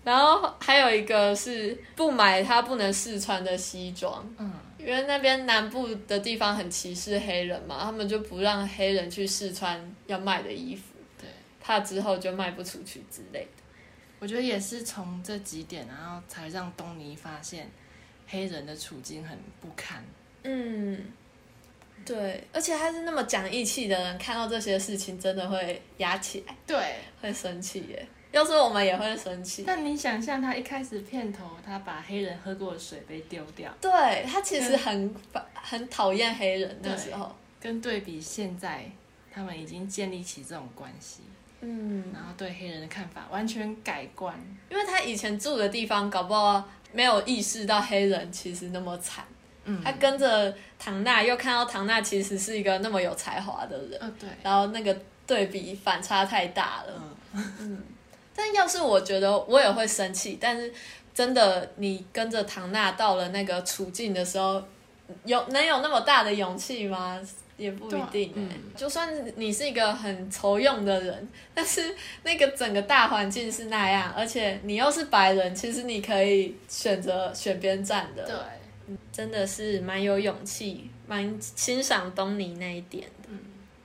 Speaker 2: 然后还有一个是不买他不能试穿的西装。
Speaker 1: 嗯。
Speaker 2: 因为那边南部的地方很歧视黑人嘛，他们就不让黑人去试穿要卖的衣服，
Speaker 1: 对，
Speaker 2: 怕之后就卖不出去之类的。
Speaker 1: 我觉得也是从这几点，然后才让东尼发现黑人的处境很不堪。
Speaker 2: 嗯，对，而且他是那么讲义气的人，看到这些事情真的会压起来，
Speaker 1: 对，
Speaker 2: 会生气耶。要是我们也会生气。
Speaker 1: 那你想象他一开始片头，他把黑人喝过的水杯丢掉。
Speaker 2: 对他其实很很讨厌黑人的时候。
Speaker 1: 跟对比现在，他们已经建立起这种关系。
Speaker 2: 嗯。
Speaker 1: 然后对黑人的看法完全改观，
Speaker 2: 因为他以前住的地方搞不好没有意识到黑人其实那么惨。
Speaker 1: 嗯
Speaker 2: 他跟着唐娜，又看到唐娜其实是一个那么有才华的人，
Speaker 1: 嗯，对，
Speaker 2: 然后那个对比反差太大了。
Speaker 1: 嗯，
Speaker 2: 但要是我觉得我也会生气，但是真的你跟着唐娜到了那个处境的时候，有能有那么大的勇气吗？也不一定、欸
Speaker 1: 啊嗯
Speaker 2: 就算你是一个很愁用的人，但是那个整个大环境是那样，而且你又是白人，其实你可以选择选边站的。
Speaker 1: 对，
Speaker 2: 真的是蛮有勇气，蛮欣赏东尼那一点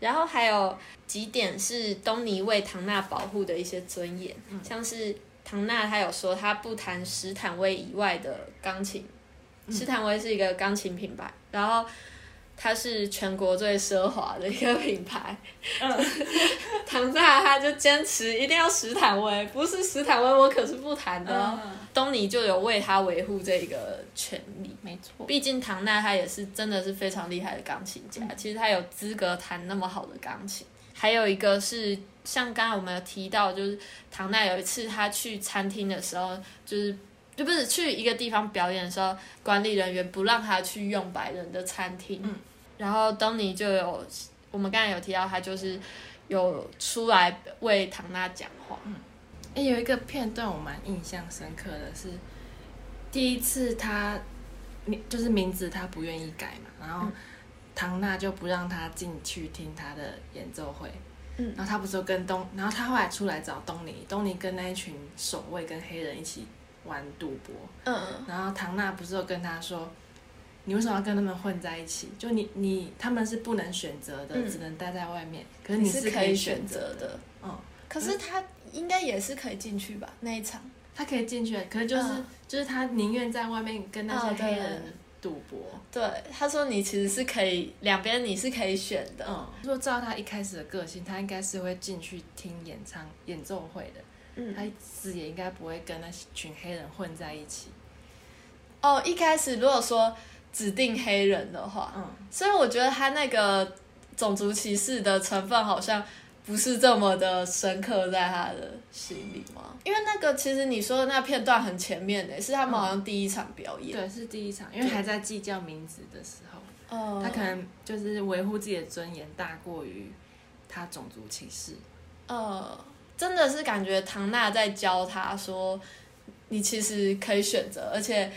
Speaker 2: 然后还有几点是东尼为唐娜保护的一些尊严，
Speaker 1: 嗯
Speaker 2: 像是唐娜她有说她不弹史坦威以外的钢琴，
Speaker 1: 嗯
Speaker 2: 史坦威是一个钢琴品牌，然后。它是全国最奢华的一个品牌，
Speaker 1: 嗯
Speaker 2: 唐娜她就坚持一定要史坦威，不是史坦威我可是不弹的哦。
Speaker 1: 嗯，
Speaker 2: 东尼就有为他维护这个权利。
Speaker 1: 没错，
Speaker 2: 毕竟唐娜她也是真的是非常厉害的钢琴家，其实她有资格弹那么好的钢琴。还有一个是像刚刚我们有提到，就是唐娜有一次她去餐厅的时候，就是就不是去一个地方表演的时候，管理人员不让她去用白人的餐厅，
Speaker 1: 嗯。
Speaker 2: 然后东尼就有我们刚才有提到，他就是有出来为唐娜讲话，
Speaker 1: 哎，有一个片段我蛮印象深刻的是，第一次他名就是名字他不愿意改嘛，然后唐娜就不让他进去听他的演奏会，
Speaker 2: 嗯
Speaker 1: 然后他不是就跟东，然后他后来出来找东尼，东尼跟那一群守卫跟黑人一起玩赌博，
Speaker 2: 嗯
Speaker 1: 然后唐娜不是有跟他说，你为什么要跟他们混在一起？就你你他们是不能选择的，
Speaker 2: 嗯
Speaker 1: 只能待在外面，可是
Speaker 2: 你
Speaker 1: 你是
Speaker 2: 可以选
Speaker 1: 选
Speaker 2: 择的。
Speaker 1: 的，嗯。
Speaker 2: 可是他应该也是可以进去吧？那一场。
Speaker 1: 他可以进去，可是就是、
Speaker 2: 嗯
Speaker 1: 就是他宁愿在外面跟那些黑人赌博。
Speaker 2: 对，他说你其实是可以两边你是可以选的。
Speaker 1: 嗯，如果照他一开始的个性，他应该是会进去听演唱演奏会的，
Speaker 2: 嗯
Speaker 1: 他死也应该不会跟那群黑人混在一起。
Speaker 2: 哦，一开始如果说指定黑人的话，
Speaker 1: 嗯，
Speaker 2: 所以我觉得他那个种族歧视的成分好像不是这么的深刻在他的心里吗？因为那个其实你说的那片段很前面的，是他们好像第一场表演。
Speaker 1: 对，是第一场，因为还在计较名字的时候，
Speaker 2: 哦，
Speaker 1: 他可能就是维护自己的尊严大过于他种族歧视。
Speaker 2: 呃，真的是感觉唐娜在教他说，你其实可以选择，而且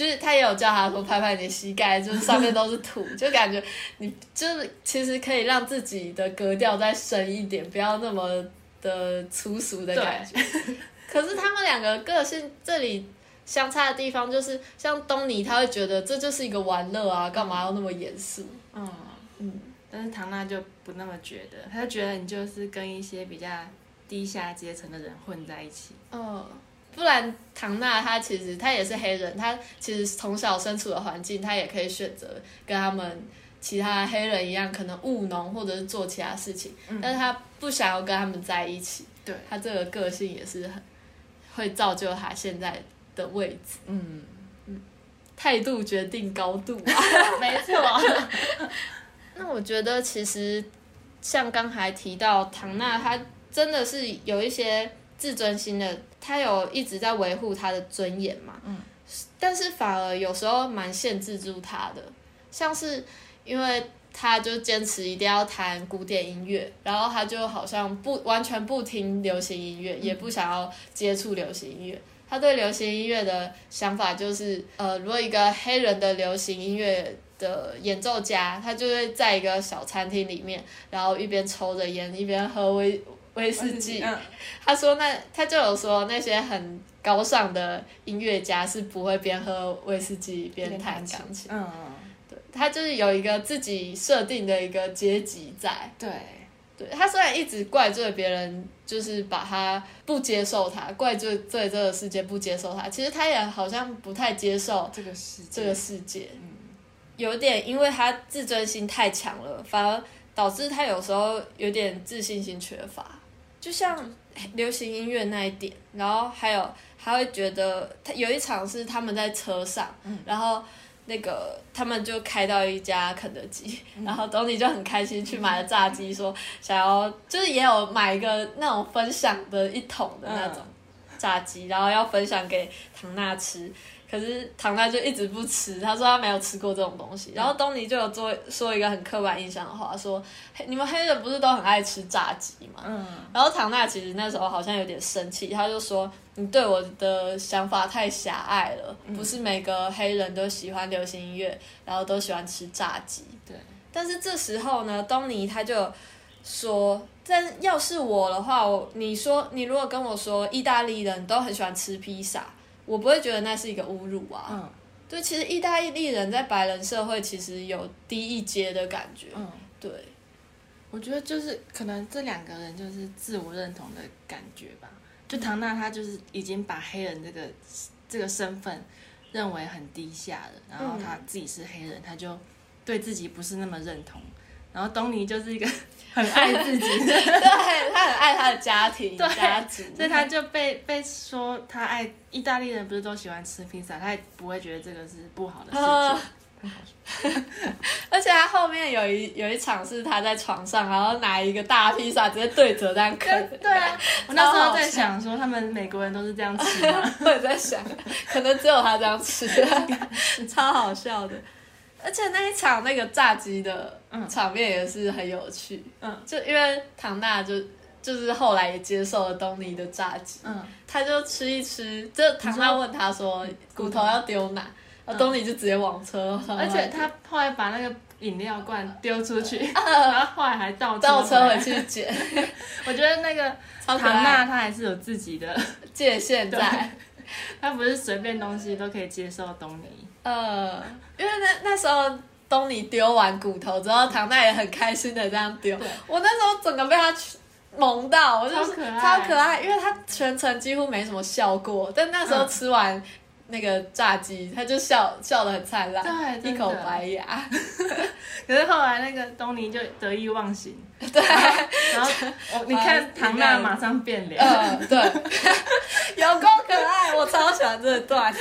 Speaker 2: 就是他也有叫他说拍拍你的膝盖，就是上面都是土，就感觉你就是其实可以让自己的格调再深一点，不要那么的粗俗的感觉。可是他们两个个性这里相差的地方，就是像东尼他会觉得这就是一个玩乐啊，干嘛要那么严肃？
Speaker 1: 嗯
Speaker 2: 嗯，
Speaker 1: 但是唐娜就不那么觉得，她就觉得你就是跟一些比较低下阶层的人混在一起。
Speaker 2: 嗯，不然唐娜她其实她也是黑人，她其实从小身处的环境，她也可以选择跟他们其他黑人一样，可能务农或者是做其他事情，
Speaker 1: 嗯
Speaker 2: 但是她不想要跟他们在一起，
Speaker 1: 对，
Speaker 2: 她这个个性也是很会造就她现在的位置。
Speaker 1: 嗯，
Speaker 2: 态度决定高度啊！
Speaker 1: 没错。
Speaker 2: 那我觉得其实像刚才提到唐娜，她真的是有一些自尊心的，他有一直在维护他的尊严嘛。
Speaker 1: 嗯。
Speaker 2: 但是反而有时候蛮限制住他的，像是因为他就坚持一定要弹古典音乐，然后他就好像不完全不听流行音乐，也不想要接触流行音乐。他对流行音乐的想法就是，呃，如果一个黑人的流行音乐的演奏家，他就会在一个小餐厅里面，然后一边抽着烟，一边喝威威士忌。
Speaker 1: 嗯。
Speaker 2: 他说那他就有说那些很高尚的音乐家是不会边喝威士忌边弹钢琴。
Speaker 1: 嗯，
Speaker 2: 对，他就是有一个自己设定的一个阶级在。
Speaker 1: 对，
Speaker 2: 对他虽然一直怪罪别人，就是把他不接受他，怪罪罪这个世界不接受他，其实他也好像不太接受
Speaker 1: 这个世界，
Speaker 2: 这个世界，
Speaker 1: 嗯。
Speaker 2: 有点因为他自尊心太强了，反而导致他有时候有点自信心缺乏，就像 流行音乐那一点，然后还有还会觉得他有一场是他们在车上，
Speaker 1: 嗯
Speaker 2: 然后。那个他们就开到一家肯德基，
Speaker 1: 嗯
Speaker 2: 然后东尼就很开心去买了炸鸡，说 想要就是也有买一个那种分享的一桶的那种炸鸡，然后要分享给唐娜吃。可是唐娜就一直不吃，他说他没有吃过这种东西。然后东尼就有做说一个很刻板印象的话，说嘿你们黑人不是都很爱吃炸鸡吗？
Speaker 1: 嗯，
Speaker 2: 然后唐娜其实那时候好像有点生气，他就说你对我的想法太狭隘了，不是每个黑人都喜欢流行音乐，然后都喜欢吃炸鸡。
Speaker 1: 对，
Speaker 2: 但是这时候呢，东尼他就说，但要是我的话，我你说你如果跟我说意大利人都很喜欢吃披萨，我不会觉得那是一个侮辱啊。
Speaker 1: 嗯
Speaker 2: 对，其实意大利人在白人社会其实有低一阶的感觉。
Speaker 1: 嗯，
Speaker 2: 对，
Speaker 1: 我觉得就是可能这两个人就是自我认同的感觉吧。就唐娜，她就是已经把黑人这个这个身份认为很低下了，然后她自己是黑人，她就对自己不是那么认同。然后东尼就是一个很爱自己，
Speaker 2: 对他很爱他的家庭
Speaker 1: 对
Speaker 2: 家族，
Speaker 1: 所以他就被被说他爱意大利人不是都喜欢吃披萨，他也不会觉得这个是不好的事
Speaker 2: 啊
Speaker 1: 情。
Speaker 2: 而且他后面有一有一场是他在床上，然后拿一个大披萨直接对折这样啃。
Speaker 1: 对对啊，我那时候在想说，他们美国人都是这样吃吗？
Speaker 2: 我也在想，可能只有他这样吃，超好笑的。而且那一场那个炸鸡的场面也是很有趣，
Speaker 1: 嗯。
Speaker 2: 就因为唐娜就就是后来也接受了东尼的炸鸡，
Speaker 1: 嗯，
Speaker 2: 他就吃一吃，就唐娜问他说骨头要丢哪，然后东尼就直接往车上，
Speaker 1: 而且他后来把那个饮料罐丢出去，然后后来还倒
Speaker 2: 倒车回。去捡，
Speaker 1: 我觉得那个唐娜，她还是有自己的，
Speaker 2: 界限在。
Speaker 1: 她不是随便东西都可以接受东尼。
Speaker 2: 呃，因为那那时候东尼丢完骨头之后，唐娜也很开心的这样丢。我那时候整个被他萌到，我就是
Speaker 1: 超可爱。
Speaker 2: 超可爱，因为他全程几乎没什么笑过，但那时候吃完那个炸鸡，他就笑笑得很灿烂，
Speaker 1: 对
Speaker 2: 一口白牙。
Speaker 1: 可是后来那个东尼就得意忘形，
Speaker 2: 对，
Speaker 1: 然后我你看唐娜马上变脸，
Speaker 2: 嗯，对，有够可爱，我超喜欢这段。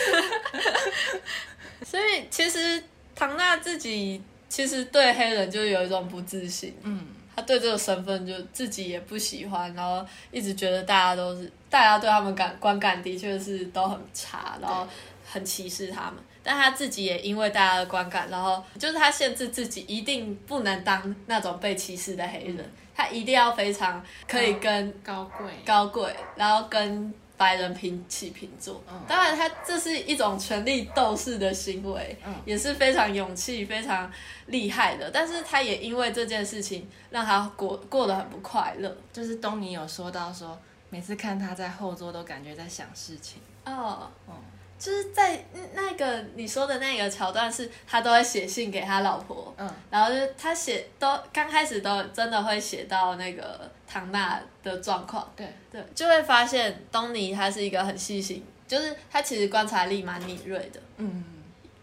Speaker 2: 所以其实唐娜自己其实对黑人就有一种不自信，
Speaker 1: 嗯，
Speaker 2: 他对这个身份就自己也不喜欢，然后一直觉得大家都是大家对他们感观感的确是都很差，然后很歧视他们。但他自己也因为大家的观感，然后就是他限制自己一定不能当那种被歧视的黑人，他一定要非常可以跟
Speaker 1: 高贵，
Speaker 2: 高贵，然后跟白人平起平坐。
Speaker 1: 嗯
Speaker 2: 当然，他这是一种权力斗士的行为，
Speaker 1: 嗯
Speaker 2: 也是非常勇气、非常厉害的。但是他也因为这件事情，让他过过得很不快乐。
Speaker 1: 就是东尼有说到说，每次看他在后座都感觉在想事情，
Speaker 2: 哦，
Speaker 1: 嗯
Speaker 2: 就是在那个你说的那个桥段，是他都会写信给他老婆，
Speaker 1: 嗯
Speaker 2: 然后就他写都刚开始都真的会写到那个唐娜的状况。
Speaker 1: 对，
Speaker 2: 对，就会发现东尼他是一个很细心，就是他其实观察力蛮敏锐的。
Speaker 1: 嗯，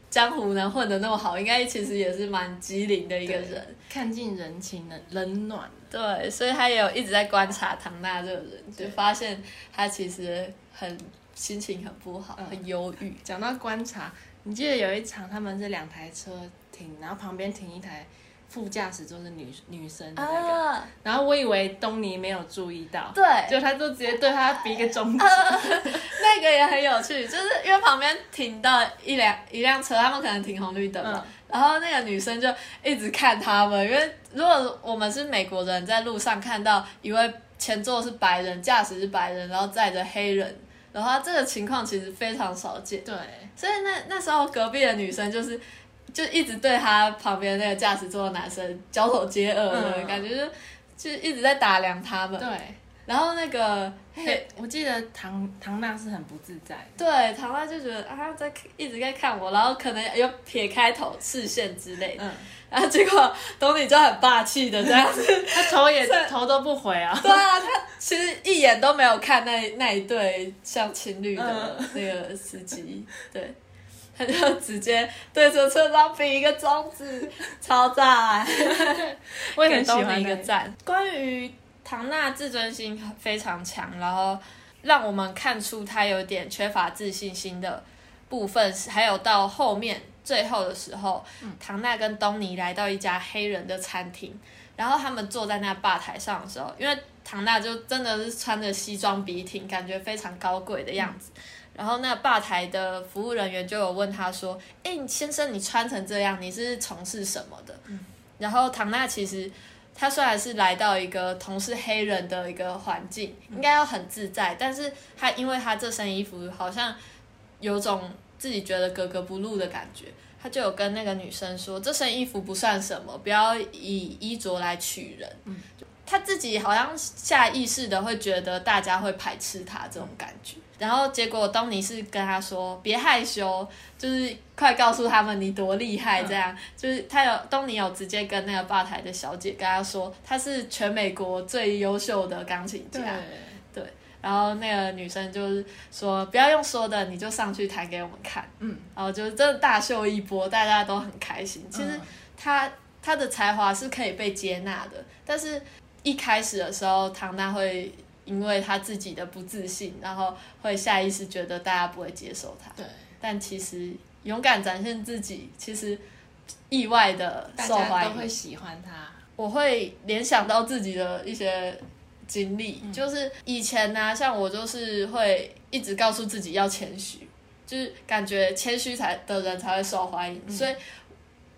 Speaker 2: 江湖能混得那么好，应该其实也是蛮机灵的一个人。
Speaker 1: 看尽人情的冷暖，
Speaker 2: 对，所以他也有一直在观察唐娜这个人，就发现他其实很心情很不好，
Speaker 1: 嗯。
Speaker 2: 很忧郁。
Speaker 1: 讲到观察，你记得有一场他们是两台车停，然后旁边停一台副驾驶座是女女生的那个，
Speaker 2: 啊，
Speaker 1: 然后我以为东尼没有注意到，
Speaker 2: 对，
Speaker 1: 就他就直接对他比一个中指，
Speaker 2: 那个也很有趣，就是因为旁边停到一辆一辆车，他们可能停红绿灯嘛，
Speaker 1: 嗯。
Speaker 2: 然后那个女生就一直看他们，因为如果我们是美国人，在路上看到一位前座是白人，驾驶是白人，然后载着黑人，然后这个情况其实非常少见，
Speaker 1: 对，
Speaker 2: 所以那那时候隔壁的女生就是。就一直对他旁边那个驾驶座的男生交头接耳的、
Speaker 1: 嗯
Speaker 2: 感觉就，就一直在打量他们。
Speaker 1: 对，
Speaker 2: 然后那个黑
Speaker 1: 嘿，我记得唐唐娜是很不自在的，
Speaker 2: 对，唐娜就觉得啊，在一直在看我，然后可能有撇开头视线之类的，
Speaker 1: 嗯，
Speaker 2: 然后结果东尼就很霸气的这样子，
Speaker 1: 他头也头都不回啊，
Speaker 2: 对啊，他其实一眼都没有看那那一对像情侣的
Speaker 1: 嗯。
Speaker 2: 那个司机，对，他就直接对着车上比一个中指，超赞，
Speaker 1: 我也很喜欢一个
Speaker 2: 赞。关于唐娜自尊心非常强，然后让我们看出她有点缺乏自信心的部分，还有到后面最后的时候，唐娜跟东尼来到一家黑人的餐厅，然后他们坐在那吧台上的时候，因为唐娜就真的是穿着西装笔挺，感觉非常高贵的样子。然后那吧台的服务人员就有问他说：“哎，先生，你穿成这样，你是从事什么的？”然后唐娜其实她虽然是来到一个同是黑人的一个环境，应该要很自在，但是他因为他这身衣服好像有种自己觉得格格不入的感觉，他就有跟那个女生说：“这身衣服不算什么，不要以衣着来取人。”他自己好像下意识的会觉得大家会排斥他这种感觉。然后结果东尼是跟他说别害羞，就是快告诉他们你多厉害，这样。就是他有东尼有直接跟那个吧台的小姐跟他说他是全美国最优秀的钢琴家，对，然后那个女生就是说不要用说的，你就上去弹给我们看，嗯，然后就是真的大秀一波，大家都很开心。其实他他的才华是可以被接纳的，但是一开始的时候唐娜会。因为他自己的不自信，然后会下意识觉得大家不会接受他。
Speaker 1: 对，
Speaker 2: 但其实勇敢展现自己，其实意外的受欢
Speaker 1: 迎，都会喜欢他。
Speaker 2: 我会联想到自己的一些经历，就是以前呢，像我就是会一直告诉自己要谦虚，就是感觉谦虚才的人才会受欢迎，所以。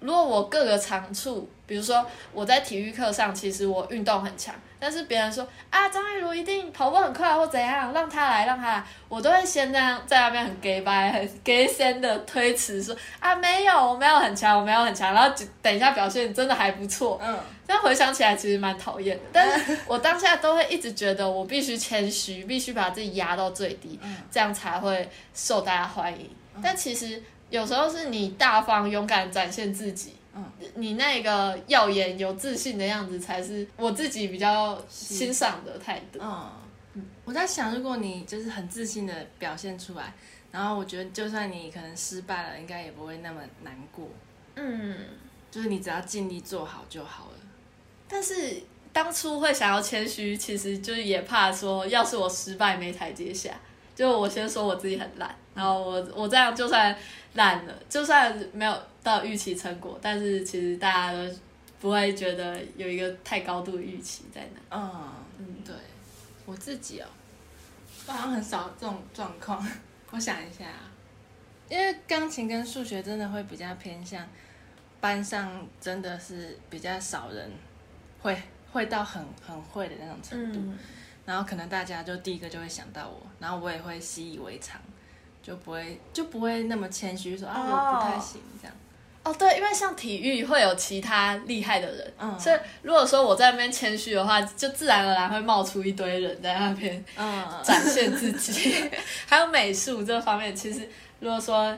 Speaker 2: 如果我各个长处，比如说我在体育课上，其实我运动很强，但是别人说啊张玉茹一定跑步很快或怎样，让他来让他来，我都会先这样在那边很 gay 白很 gay 先的推辞说啊没有我没有很强我没有很强，然后等一下表现真的还不错，嗯，但回想起来其实蛮讨厌的，但是我当下都会一直觉得我必须谦虚，必须把自己压到最低，嗯。这样才会受大家欢迎，但其实。有时候是你大方勇敢展现自己，嗯，你那个耀眼有自信的样子才是我自己比较欣赏的态度。
Speaker 1: 嗯，我在想，如果你就是很自信的表现出来，然后我觉得就算你可能失败了，应该也不会那么难过。嗯，就是你只要尽力做好就好了。
Speaker 2: 但是当初会想要谦虚，其实就是也怕说，要是我失败没台阶下，就我先说我自己很烂，然后我我这样就算。烂了，就算没有到预期成果，但是其实大家都不会觉得有一个太高度的预期在那。
Speaker 1: 嗯嗯，对，我自己哦，我好像很少这种状况。我想一下，因为钢琴跟数学真的会比较偏向班上，真的是比较少人会会到很很会的那种程度，然后可能大家就第一个就会想到我，然后我也会习以为常。就不会就不会那么谦虚说啊我不太行这样
Speaker 2: 哦对，因为像体育会有其他厉害的人，嗯，所以如果说我在那边谦虚的话，就自然而然会冒出一堆人在那边嗯 展现自己。还有美术这方面，其实如果说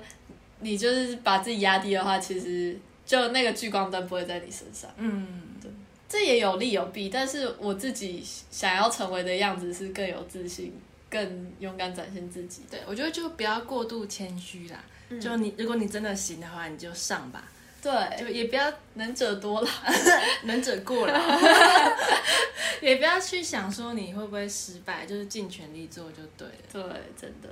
Speaker 2: 你就是把自己压低的话，其实就那个聚光灯不会在你身上。嗯，对，这也有利有弊，但是我自己想要成为的样子是更有自信。更勇敢展现自己，
Speaker 1: 对我觉得就不要过度谦虚啦。就你，如果你真的行的话，你就上吧。
Speaker 2: 对，
Speaker 1: 就也不要
Speaker 2: 能者多劳，
Speaker 1: 能者过劳。也不要去想说你会不会失败，就是尽全力做就对了。
Speaker 2: 对，真的。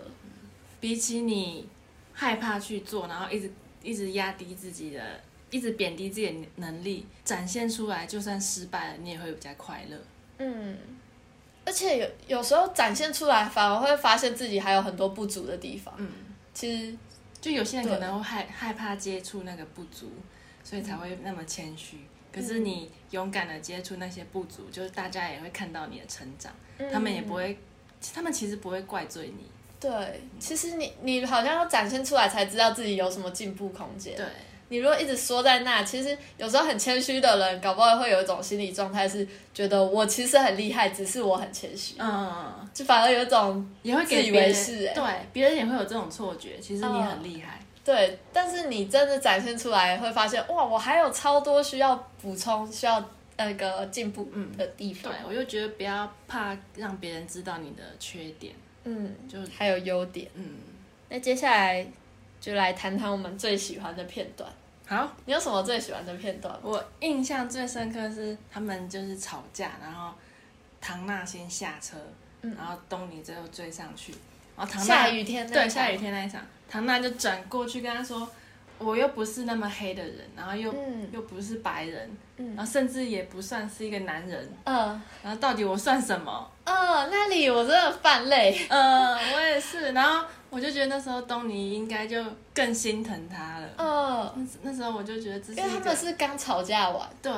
Speaker 1: 比起你害怕去做，然后一直一直压低自己的，一直贬低自己的能力，展现出来，就算失败了，你也会比较快乐。嗯。
Speaker 2: 而且有有时候展现出来，反而会发现自己还有很多不足的地方。嗯，其实
Speaker 1: 就有些人可能会害害怕接触那个不足，所以才会那么谦虚。可是你勇敢的接触那些不足，就是大家也会看到你的成长，他们也不会，他们其实不会怪罪你。
Speaker 2: 对，其实你你好像要展现出来，才知道自己有什么进步空间。
Speaker 1: 对。
Speaker 2: 你如果一直缩在那，其实有时候很谦虚的人，搞不好会有一种心理状态，是觉得我其实很厉害，只是我很谦虚。嗯，就反而有一种
Speaker 1: 也会
Speaker 2: 自以为是，
Speaker 1: 对，别人也会有这种错觉，其实你很厉害。
Speaker 2: 对，但是你真的展现出来，会发现哇，我还有超多需要补充、需要那个进步的地方。
Speaker 1: 对，我就觉得不要怕让别人知道你的缺点，
Speaker 2: 嗯，就还有优点。嗯，那接下来。就来谈谈我们最喜欢的片段。
Speaker 1: 好，
Speaker 2: 你有什么最喜欢的片段？
Speaker 1: 我印象最深刻是他们就是吵架，然后唐娜先下车，然后东尼最后追上去，然后唐娜
Speaker 2: 下雨天
Speaker 1: 对下雨天那一场，唐娜就转过去跟他说：“我又不是那么黑的人，然后又、
Speaker 2: 嗯。
Speaker 1: 又不是白人，
Speaker 2: 嗯。
Speaker 1: 然后甚至也不算是一个男人，
Speaker 2: 嗯。
Speaker 1: 然后到底我算什么？
Speaker 2: 嗯，那里我真的犯累。
Speaker 1: 嗯，我也是，然后我就觉得那时候东尼应该就更心疼他了。
Speaker 2: 嗯，
Speaker 1: 那那时候我就觉得这是
Speaker 2: 因为他们是刚吵架完，
Speaker 1: 对，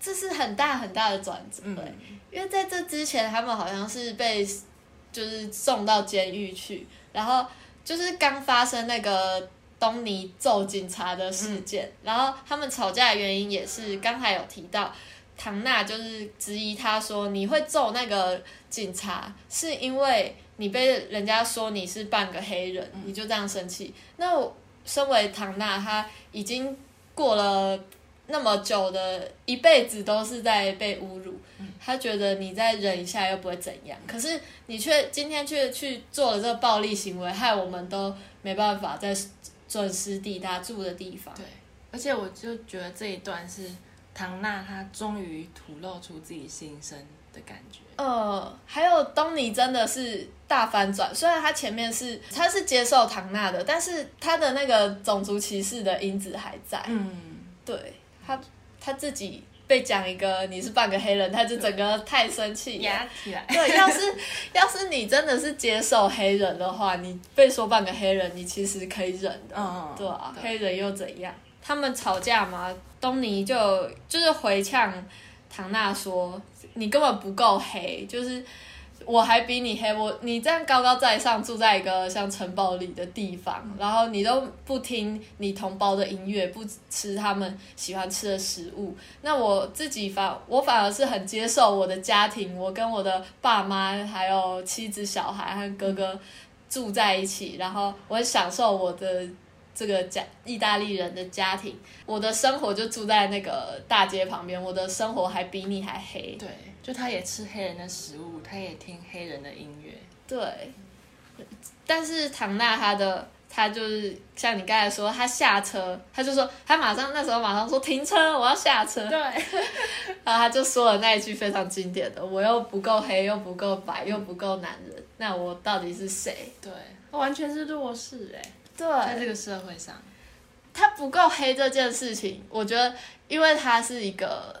Speaker 2: 这是很大很大的转折、
Speaker 1: 嗯。
Speaker 2: 欸因为在这之前，他们好像是被就是送到监狱去，然后就是刚发生那个东尼揍警察的事件，然后他们吵架的原因也是刚才有提到，唐娜就是质疑他说你会揍那个警察，是因为你被人家说你是半个黑人，你就这样生气。那我身为唐娜，她已经过了那么久的一辈子都是在被侮辱，他觉得你再忍一下又不会怎样，可是你却今天却去做了这个暴力行为，害我们都没办法在准时抵达住的地方。
Speaker 1: 对，而且我就觉得这一段是唐娜她终于吐露出自己心声的感觉。
Speaker 2: 呃，还有东尼真的是大反转，虽然他前面是他是接受唐娜的，但是他的那个种族歧视的因子还在。
Speaker 1: 嗯，
Speaker 2: 对他他自己被讲一个你是半个黑人，他就整个太生气。
Speaker 1: 压起来。
Speaker 2: 对，要是 要是你真的是接受黑人的话，你被说半个黑人，你其实可以忍的，
Speaker 1: 嗯
Speaker 2: 对啊，
Speaker 1: 對
Speaker 2: 黑人又怎样？他们吵架嘛，东尼就就是回呛唐娜说：“你根本不够黑，就是我还比你黑，我你这样高高在上，住在一个像城堡里的地方，然后你都不听你同胞的音乐，不吃他们喜欢吃的食物，那我自己反我反而是很接受我的家庭，我跟我的爸妈还有妻子、小孩和哥哥住在一起，然后我很享受我的这个家意大利人的家庭，我的生活就住在那个大街旁边，我的生活还比你还黑。
Speaker 1: 对，就他也吃黑人的食物，他也听黑人的音乐。
Speaker 2: 对，但是唐娜她的她就是像你刚才说，她下车，她就说她马上那时候马上说停车，我要下车，
Speaker 1: 对，
Speaker 2: 然后她就说了那一句非常经典的：我又不够黑，又不够白，又不够男人，那我到底是谁？
Speaker 1: 对，他完全是弱势哎，在这，个社会上。
Speaker 2: 他不够黑这件事情，我觉得，因为他是一个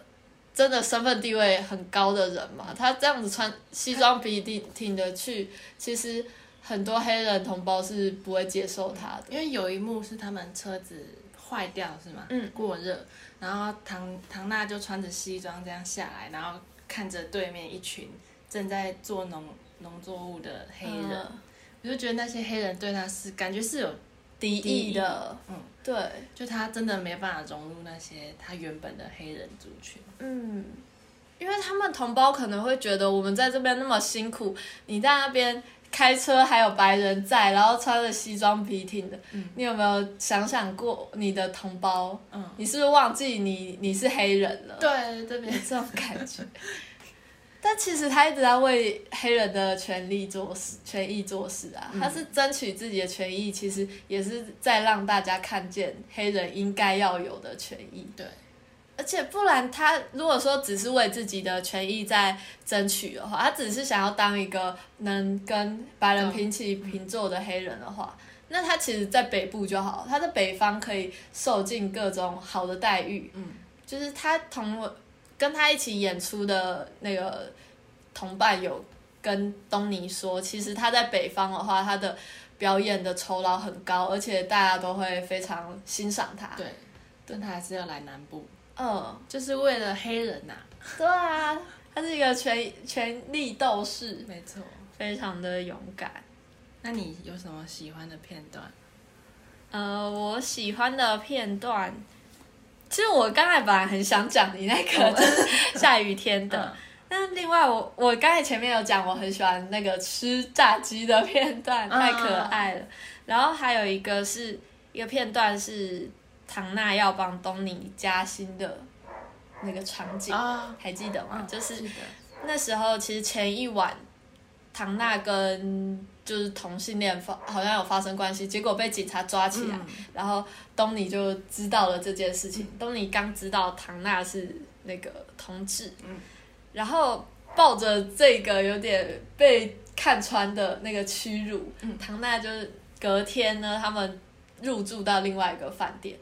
Speaker 2: 真的身份地位很高的人嘛，他这样子穿西装笔挺挺的去，其实很多黑人同胞是不会接受他的。
Speaker 1: 因为有一幕是他们车子坏掉是吗？
Speaker 2: 嗯，
Speaker 1: 过热，然后唐唐娜就穿着西装这样下来，然后看着对面一群正在做农农作物的黑人，
Speaker 2: 嗯
Speaker 1: 我就觉得那些黑人对他是感觉是有
Speaker 2: 敌
Speaker 1: 敌意
Speaker 2: 意的，
Speaker 1: 嗯，
Speaker 2: 对，
Speaker 1: 就他真的没办法融入那些他原本的黑人族群。
Speaker 2: 嗯，因为他们同胞可能会觉得我们在这边那么辛苦，你在那边开车还有白人在，然后穿着西装笔挺的，
Speaker 1: 嗯
Speaker 2: 你有没有想想过你的同胞？
Speaker 1: 嗯，
Speaker 2: 你是不是忘记你你是黑人了？
Speaker 1: 对，这
Speaker 2: 有
Speaker 1: 边
Speaker 2: 这种感觉。但其实他一直在为黑人的权利做事、权益做事啊，
Speaker 1: 嗯
Speaker 2: 他是争取自己的权益，其实也是在让大家看见黑人应该要有的权益。
Speaker 1: 对，
Speaker 2: 而且不然，他如果说只是为自己的权益在争取的话，他只是想要当一个能跟白人平起平坐的黑人的话，那他其实在北部就好，他在北方可以受尽各种好的待遇。
Speaker 1: 嗯，
Speaker 2: 就是他同跟他一起演出的那个同伴有跟东尼说，其实他在北方的话，他的表演的酬劳很高，而且大家都会非常欣赏他。
Speaker 1: 对，但他还是要来南部，
Speaker 2: 嗯，
Speaker 1: 就是为了黑人呐、
Speaker 2: 对啊，他是一个权权力斗士，
Speaker 1: 没错。
Speaker 2: 非常的勇敢。
Speaker 1: 那你有什么喜欢的片段？
Speaker 2: 呃，我喜欢的片段，其实我刚才本来很想讲你那个，就是下雨天的。
Speaker 1: 嗯
Speaker 2: 但另外我，我刚才前面有讲，我很喜欢那个吃炸鸡的片段，太可爱了。然后还有一个是一个片段是唐娜要帮东尼加薪的那个场景，
Speaker 1: 啊，
Speaker 2: 还记得吗？
Speaker 1: 嗯
Speaker 2: 就是那时候其实前一晚，唐娜跟就是同性恋发好像有发生关系，结果被警察抓起来，
Speaker 1: 嗯
Speaker 2: 然后东尼就知道了这件事情。东尼刚知道唐娜是那个同志，
Speaker 1: 嗯
Speaker 2: 然后抱着这个有点被看穿的那个屈辱，
Speaker 1: 嗯
Speaker 2: 唐娜就是隔天呢，他们入住到另外一个饭店。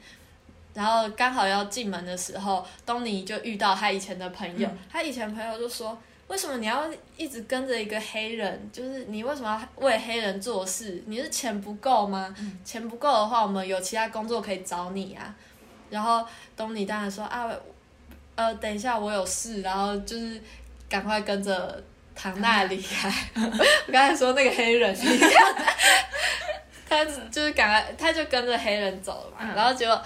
Speaker 2: 然后刚好要进门的时候，东尼就遇到他以前的朋友，他以前朋友就说：“为什么你要一直跟着一个黑人？就是你为什么要为黑人做事？你是钱不够吗？钱不够的话，我们有其他工作可以找你啊。”然后东尼当然说：“啊，呃，等一下我有事，然后就是赶快跟着唐娜离开。”我刚才说那个黑人，他就是赶快，他就跟着黑人走了嘛，然后结果。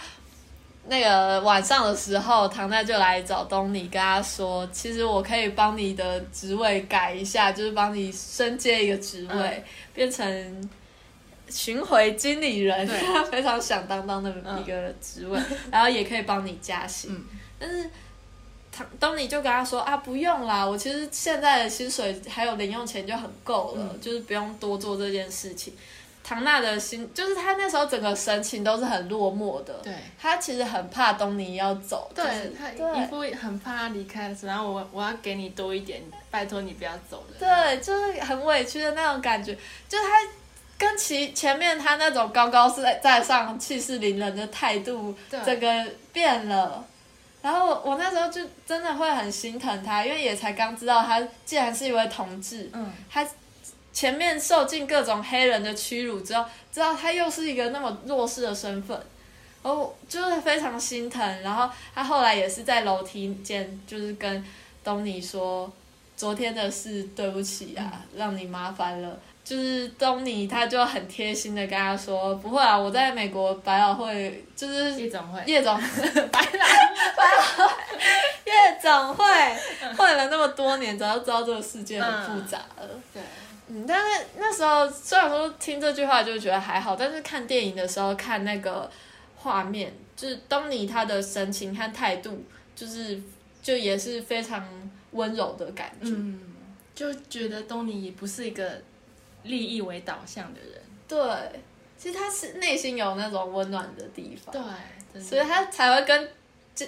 Speaker 2: 那个晚上的时候，唐奈就来找东尼，跟他说：“其实我可以帮你的职位改一下，就是帮你升阶一个职位，变成巡回经理人，非常响当当的一个职位，然后也可以帮你加薪。但是唐东尼就跟他说：啊，不用啦，我其实现在的薪水还有零用钱就很够了，就是不用多做这件事情。”唐娜的心，就是他那时候整个神情都是很落寞的。
Speaker 1: 对，
Speaker 2: 他其实很怕东尼要走。
Speaker 1: 对，他一副很怕他离开的时候，然后我我要给你多一点，拜托你不要走了。
Speaker 2: 对，就是很委屈的那种感觉，就是他跟其前面他那种高高在在上、气势凌人的态度，整个变了。然后我那时候就真的会很心疼他，因为也才刚知道他竟然是一位同志。嗯，他。前面受尽各种黑人的屈辱之后，知道他又是一个那么弱势的身份，哦，就是非常心疼。然后他后来也是在楼梯间，就是跟东尼说昨天的事，对不起啊，让你麻烦了。就是东尼他就很贴心的跟他说，不会啊，我在美国百老汇就是
Speaker 1: 夜总会，
Speaker 2: 夜总百老夜总会混了那么多年，早就知道这个世界很复杂了。
Speaker 1: 对。
Speaker 2: 嗯，但是那时候虽然说听这句话就觉得还好，但是看电影的时候看那个画面，就是东尼他的神情和态度，就是就也是非常温柔的感觉，
Speaker 1: 嗯，就觉得东尼也不是一个利益为导向的人，
Speaker 2: 对，其实他是内心有那种温暖的地方，
Speaker 1: 对，
Speaker 2: 所以他才会跟。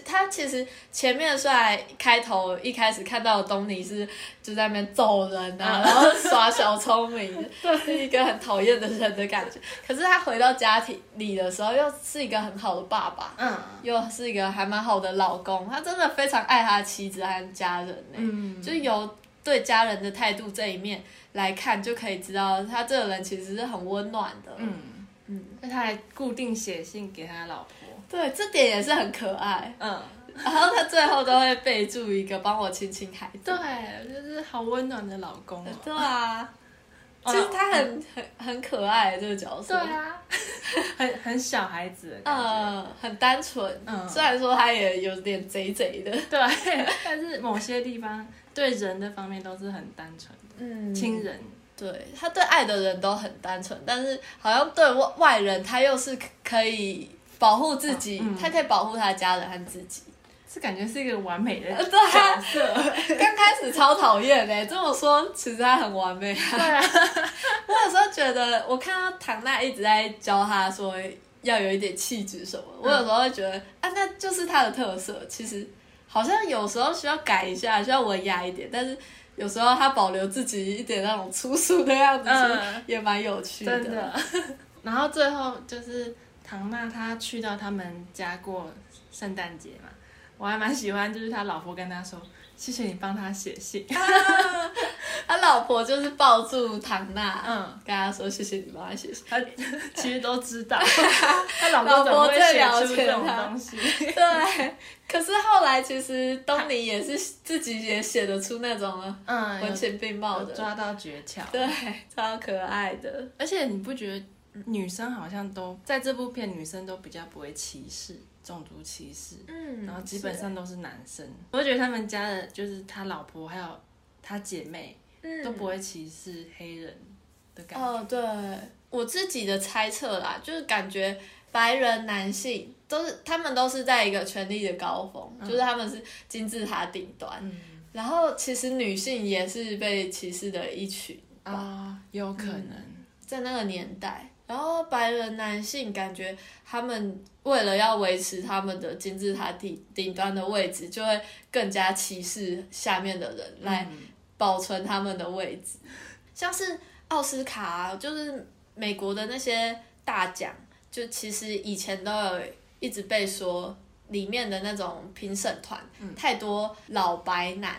Speaker 2: 他其实前面虽然开头一开始看到东尼是就在那边揍人啊，然后耍小聪明，是一个很讨厌的人的感觉。可是他回到家庭里的时候，又是一个很好的爸爸，嗯，又是一个还蛮好的老公。他真的非常爱他妻子和家人呢，嗯，就由对家人的态度这一面来看，就可以知道他这个人其实是很温暖的，嗯
Speaker 1: 嗯，那他还固定写信给他老婆。
Speaker 2: 对，这点也是很可爱。嗯，然后他最后都会备注一个帮我亲亲孩子。
Speaker 1: 对，就是好温暖的老公。
Speaker 2: 对啊，其实他很很很可爱这个角色。
Speaker 1: 对啊，很很小孩子。
Speaker 2: 嗯，很单纯。嗯，虽然说他也有点贼贼的。
Speaker 1: 对，但是某些地方对人的方面都是很单纯的。嗯，亲人。
Speaker 2: 对他对爱的人都很单纯，但是好像对外外人他又是可以。保护自己，他可以保护他的家人和自己，
Speaker 1: 是感觉是一个完美的角色。
Speaker 2: 刚开始超讨厌嘞，这么说其实他很完美。
Speaker 1: 对啊，
Speaker 2: 我有时候觉得，我看到唐娜一直在教他说要有一点气质什么，我有时候会觉得啊，那就是他的特色。其实好像有时候需要改一下，需要文雅一点，但是有时候他保留自己一点那种粗俗的样子，也蛮有趣的。
Speaker 1: 真的。然后最后就是。唐娜她去到他们家过圣诞节嘛，我还蛮喜欢，就是他老婆跟他说：“谢谢你帮他写信。”
Speaker 2: 他老婆就是抱住唐娜，嗯，跟他说：“谢谢你帮他写信。”
Speaker 1: 他 其实都知道，他老婆怎么会写出这种东西？
Speaker 2: 对，可是后来其实东尼也是自己也写得出那种嗯文情并茂的，
Speaker 1: 抓到诀窍，
Speaker 2: 对，超可爱的。
Speaker 1: 而且你不觉得？女生好像都在这部片，女生都比较不会歧视种族歧视，嗯，然后基本上都是男生。我觉得他们家的，就是他老婆还有他姐妹，嗯，都不会歧视黑人的感觉。
Speaker 2: 哦，对我自己的猜测啦，就是感觉白人男性都是他们都是在一个权力的高峰，就是他们是金字塔顶端，嗯，然后其实女性也是被歧视的一群
Speaker 1: 啊，有可能
Speaker 2: 在那个年代。然后白人男性感觉他们为了要维持他们的金字塔顶顶端的位置，就会更加歧视下面的人来保存他们的位置。像是奥斯卡，就是美国的那些大奖，就其实以前都有一直被说里面的那种评审团、太多老白男，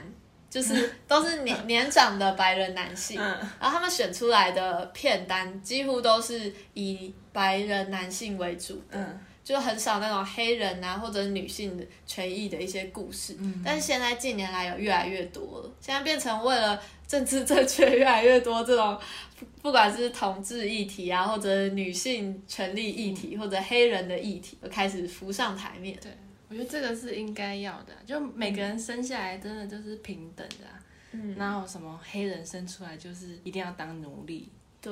Speaker 2: 就是都是年年长的白人男性，
Speaker 1: 嗯。
Speaker 2: 然后他们选出来的片单几乎都是以白人男性为主的。
Speaker 1: 嗯。
Speaker 2: 就很少那种黑人啊或者女性的权益的一些故事，但是现在近年来有越来越多了，现在变成为了政治正确越来越多这种，不 不管是同志议题啊，或者女性权利议题，或者黑人的议题，都开始浮上台面。
Speaker 1: 对，我觉得这个是应该要的啊，就每个人生下来真的就是平等的、啊，
Speaker 2: 嗯，
Speaker 1: 哪有什么黑人生出来就是一定要当奴隶，
Speaker 2: 对，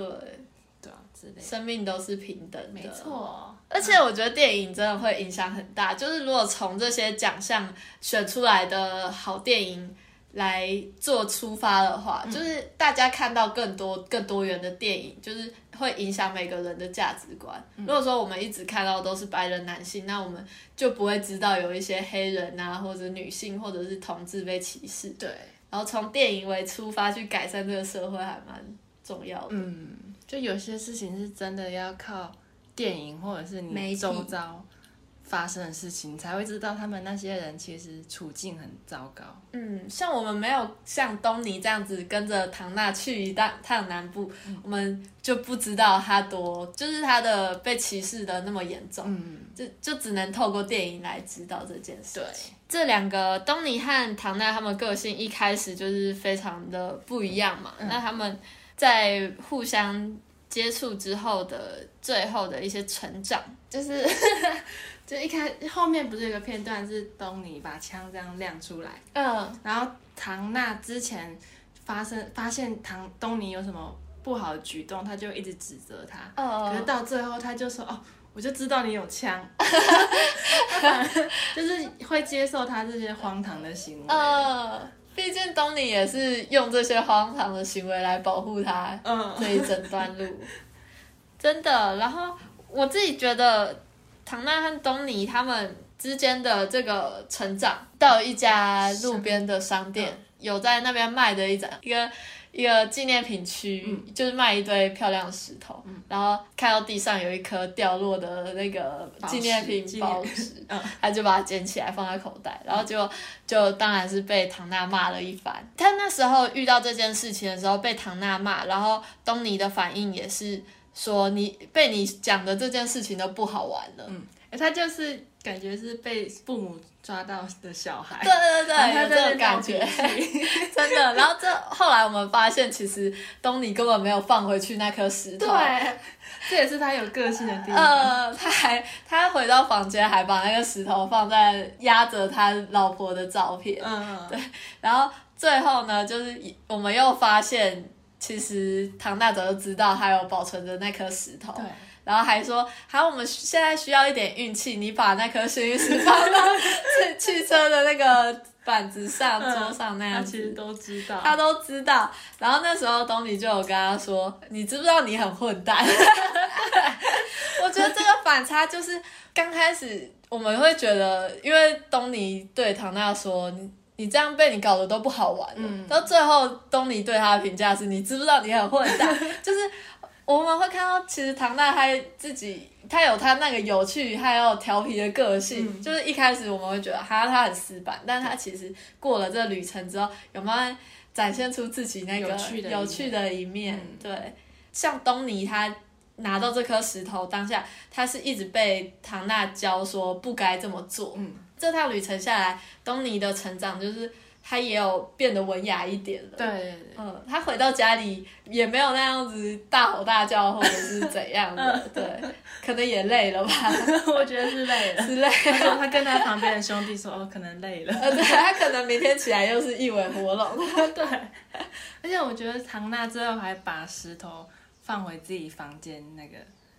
Speaker 1: 对啊之类。
Speaker 2: 生命都是平等的，
Speaker 1: 没。错，
Speaker 2: 而且我觉得电影真的会影响很大，就是如果从这些奖项选出来的好电影来做出发的话，就是大家看到更多更多元的电影，就是会影响每个人的价值观。如果说我们一直看到都是白人男性，那我们就不会知道有一些黑人啊，或者女性或者是同志被歧视。
Speaker 1: 对，
Speaker 2: 然后从电影为出发去改善这个社会，还蛮重要的。
Speaker 1: 嗯，就有些事情是真的要靠电影或者是你周遭发生的事情，才会知道他们那些人其实处境很糟糕。
Speaker 2: 嗯，像我们没有像东尼这样子跟着唐娜去一趟趟南部，我们就不知道他多，就是他的被歧视的那么严重，
Speaker 1: 嗯，
Speaker 2: 就就只能透过电影来知道这件事
Speaker 1: 对。
Speaker 2: 情。这两个东尼和唐娜他们个性一开始就是非常的不一样嘛，那他们在互相接触之后的最后的一些成长，
Speaker 1: 就是 就一开后面不是有个片段是东尼把枪这样亮出来，
Speaker 2: 嗯
Speaker 1: 然后唐娜之前发生发现唐东尼有什么不好的举动，他就一直指责他，可是
Speaker 2: 呃，
Speaker 1: 到最后他就说哦。我就知道你有枪，他反而就是会接受他这些荒唐的行为。
Speaker 2: 呃，毕竟东尼也是用这些荒唐的行为来保护他
Speaker 1: 嗯，
Speaker 2: 这一整段路，真的。然后我自己觉得唐娜和东尼他们之间的这个成长，到一家路边的商店，有在那边卖的一盏一个。一个纪念品区，就是卖一堆漂亮石头，然后看到地上有一颗掉落的那个纪念品
Speaker 1: 宝石嗯
Speaker 2: 他就把它捡起来放在口袋，然后就就当然是被唐娜骂了一番。他那时候遇到这件事情的时候被唐娜骂，然后东尼的反应也是说你被你讲的这件事情都不好玩了。
Speaker 1: 嗯哎，他就是感觉是被父母抓到的小孩，
Speaker 2: 对对对，有这
Speaker 1: 他在那
Speaker 2: 种感觉，真的。然后这后来我们发现，其实东尼根本没有放回去那颗石头。
Speaker 1: 对，这也是他有个性的地方。
Speaker 2: 呃，他还他回到房间，还把那个石头放在压着他老婆的照片。
Speaker 1: 嗯，对，
Speaker 2: 然后最后呢，就是我们又发现，其实唐大早就知道他有保存着那颗石头，然后还说，好，我们现在需要一点运气，你把那颗幸运石放到汽 汽车的那个板子上、桌上那样子。
Speaker 1: 他其实都知道。
Speaker 2: 他都知道，然后那时候东尼就有跟他说：“你知不知道你很混蛋？” 我觉得这个反差就是刚开始我们会觉得，因为东尼对唐娜说：“你你这样被你搞得都不好玩了。
Speaker 1: 嗯
Speaker 2: 到最后东尼对他的评价是：“你知不知道你很混蛋？” 就是我们会看到，其实唐娜她自己，她有她那个有趣还有调皮的个性。
Speaker 1: 嗯
Speaker 2: 就是一开始我们会觉得哈她很死板，但她其实过了这个旅程之后，有慢慢展现出自己那个
Speaker 1: 有趣的一面
Speaker 2: 有趣的一面。
Speaker 1: 嗯
Speaker 2: 对，像东尼他拿到这颗石头当下，他是一直被唐娜教说不该这么做。
Speaker 1: 嗯，
Speaker 2: 这趟旅程下来，东尼的成长就是他也有变得文雅一点了。
Speaker 1: 对对对，
Speaker 2: 嗯，他回到家里也没有那样子大吼大叫或者是怎样的，对，可能也累了吧
Speaker 1: 我觉得是累了。
Speaker 2: 之类
Speaker 1: 他
Speaker 2: 的。
Speaker 1: 说他跟他旁边的兄弟说：“哦，可能累了。
Speaker 2: 呃，对他可能明天起来又是一尾活龙。”
Speaker 1: 对，而且我觉得唐娜最后还把石头放回自己房间那个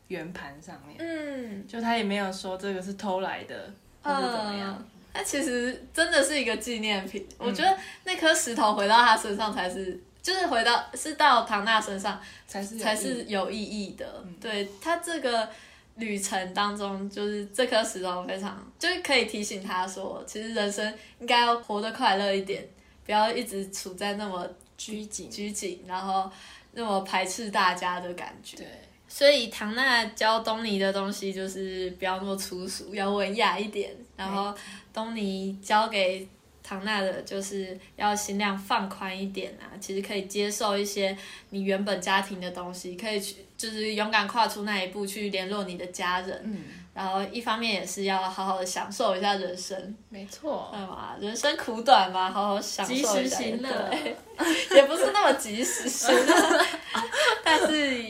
Speaker 1: 圆盘上面，
Speaker 2: 嗯，
Speaker 1: 就他也没有说这个是偷来的，或是怎么样。
Speaker 2: 嗯，那其实真的是一个纪念品。
Speaker 1: 嗯
Speaker 2: 我觉得那颗石头回到他身上才是，就是回到是到唐娜身上
Speaker 1: 才是有
Speaker 2: 才
Speaker 1: 意义
Speaker 2: 是有意义的。对他这个旅程当中，就是这颗石头非常，就是可以提醒他说，其实人生应该要活得快乐一点，不要一直处在那么
Speaker 1: 拘谨。
Speaker 2: 拘谨，然后那么排斥大家的感觉。
Speaker 1: 对，
Speaker 2: 所以唐娜教东尼的东西就是不要那么粗俗，要文雅一点。然后东尼教给唐娜的就是要心量放宽一点啊，其实可以接受一些你原本家庭的东西，可以去就是勇敢跨出那一步去联络你的家人。
Speaker 1: 嗯，
Speaker 2: 然后一方面也是要好好的享受一下人生，
Speaker 1: 没错，
Speaker 2: 对嘛？人生苦短嘛，好好享受一下。
Speaker 1: 及时行乐
Speaker 2: 对 也不是那么及时行乐，但是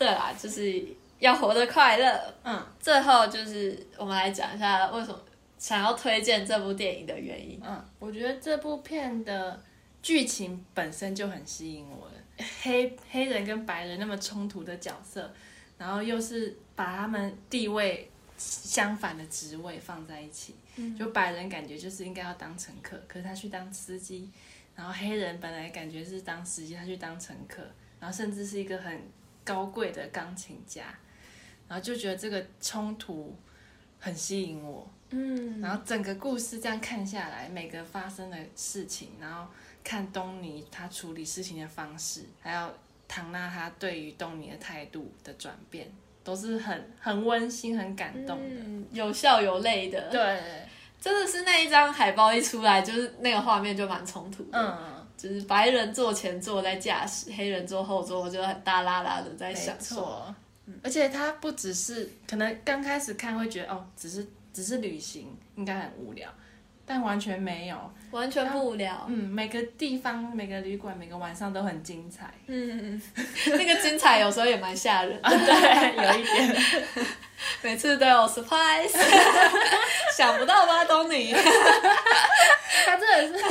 Speaker 2: 对啦，就是要活得快乐。
Speaker 1: 嗯
Speaker 2: 最后就是我们来讲一下为什么想要推荐这部电影的原因。
Speaker 1: 嗯，我觉得这部片的剧情本身就很吸引我了，黑黑人跟白人那么冲突的角色，然后又是把他们地位相反的职位放在一起，就白人感觉就是应该要当乘客，可是他去当司机，然后黑人本来感觉是当司机，他去当乘客，然后甚至是一个很高贵的钢琴家，然后就觉得这个冲突很吸引我，
Speaker 2: 嗯，
Speaker 1: 然后整个故事这样看下来，每个发生的事情，然后看东尼他处理事情的方式，还有唐娜她对于东尼的态度的转变，都是很很温馨、很感动的。
Speaker 2: 嗯，有笑有泪的。，
Speaker 1: 对，
Speaker 2: 真的是那一张海报一出来，就是那个画面就蛮冲突的。
Speaker 1: 嗯，
Speaker 2: 就是白人坐前座在驾驶，黑人坐后座我就很大拉拉的在
Speaker 1: 没
Speaker 2: 享受。
Speaker 1: 错。而且他不只是可能刚开始看会觉得哦，只是只是旅行，应该很无聊，但完全没有。
Speaker 2: 完全不无聊。
Speaker 1: 嗯，每个地方、每个旅馆、每个晚上都很精彩。
Speaker 2: 嗯嗯，那个精彩有时候也蛮吓人的，
Speaker 1: 对，有一点。
Speaker 2: 每次都有 surprise，想不到吧，东尼？
Speaker 1: 他真的是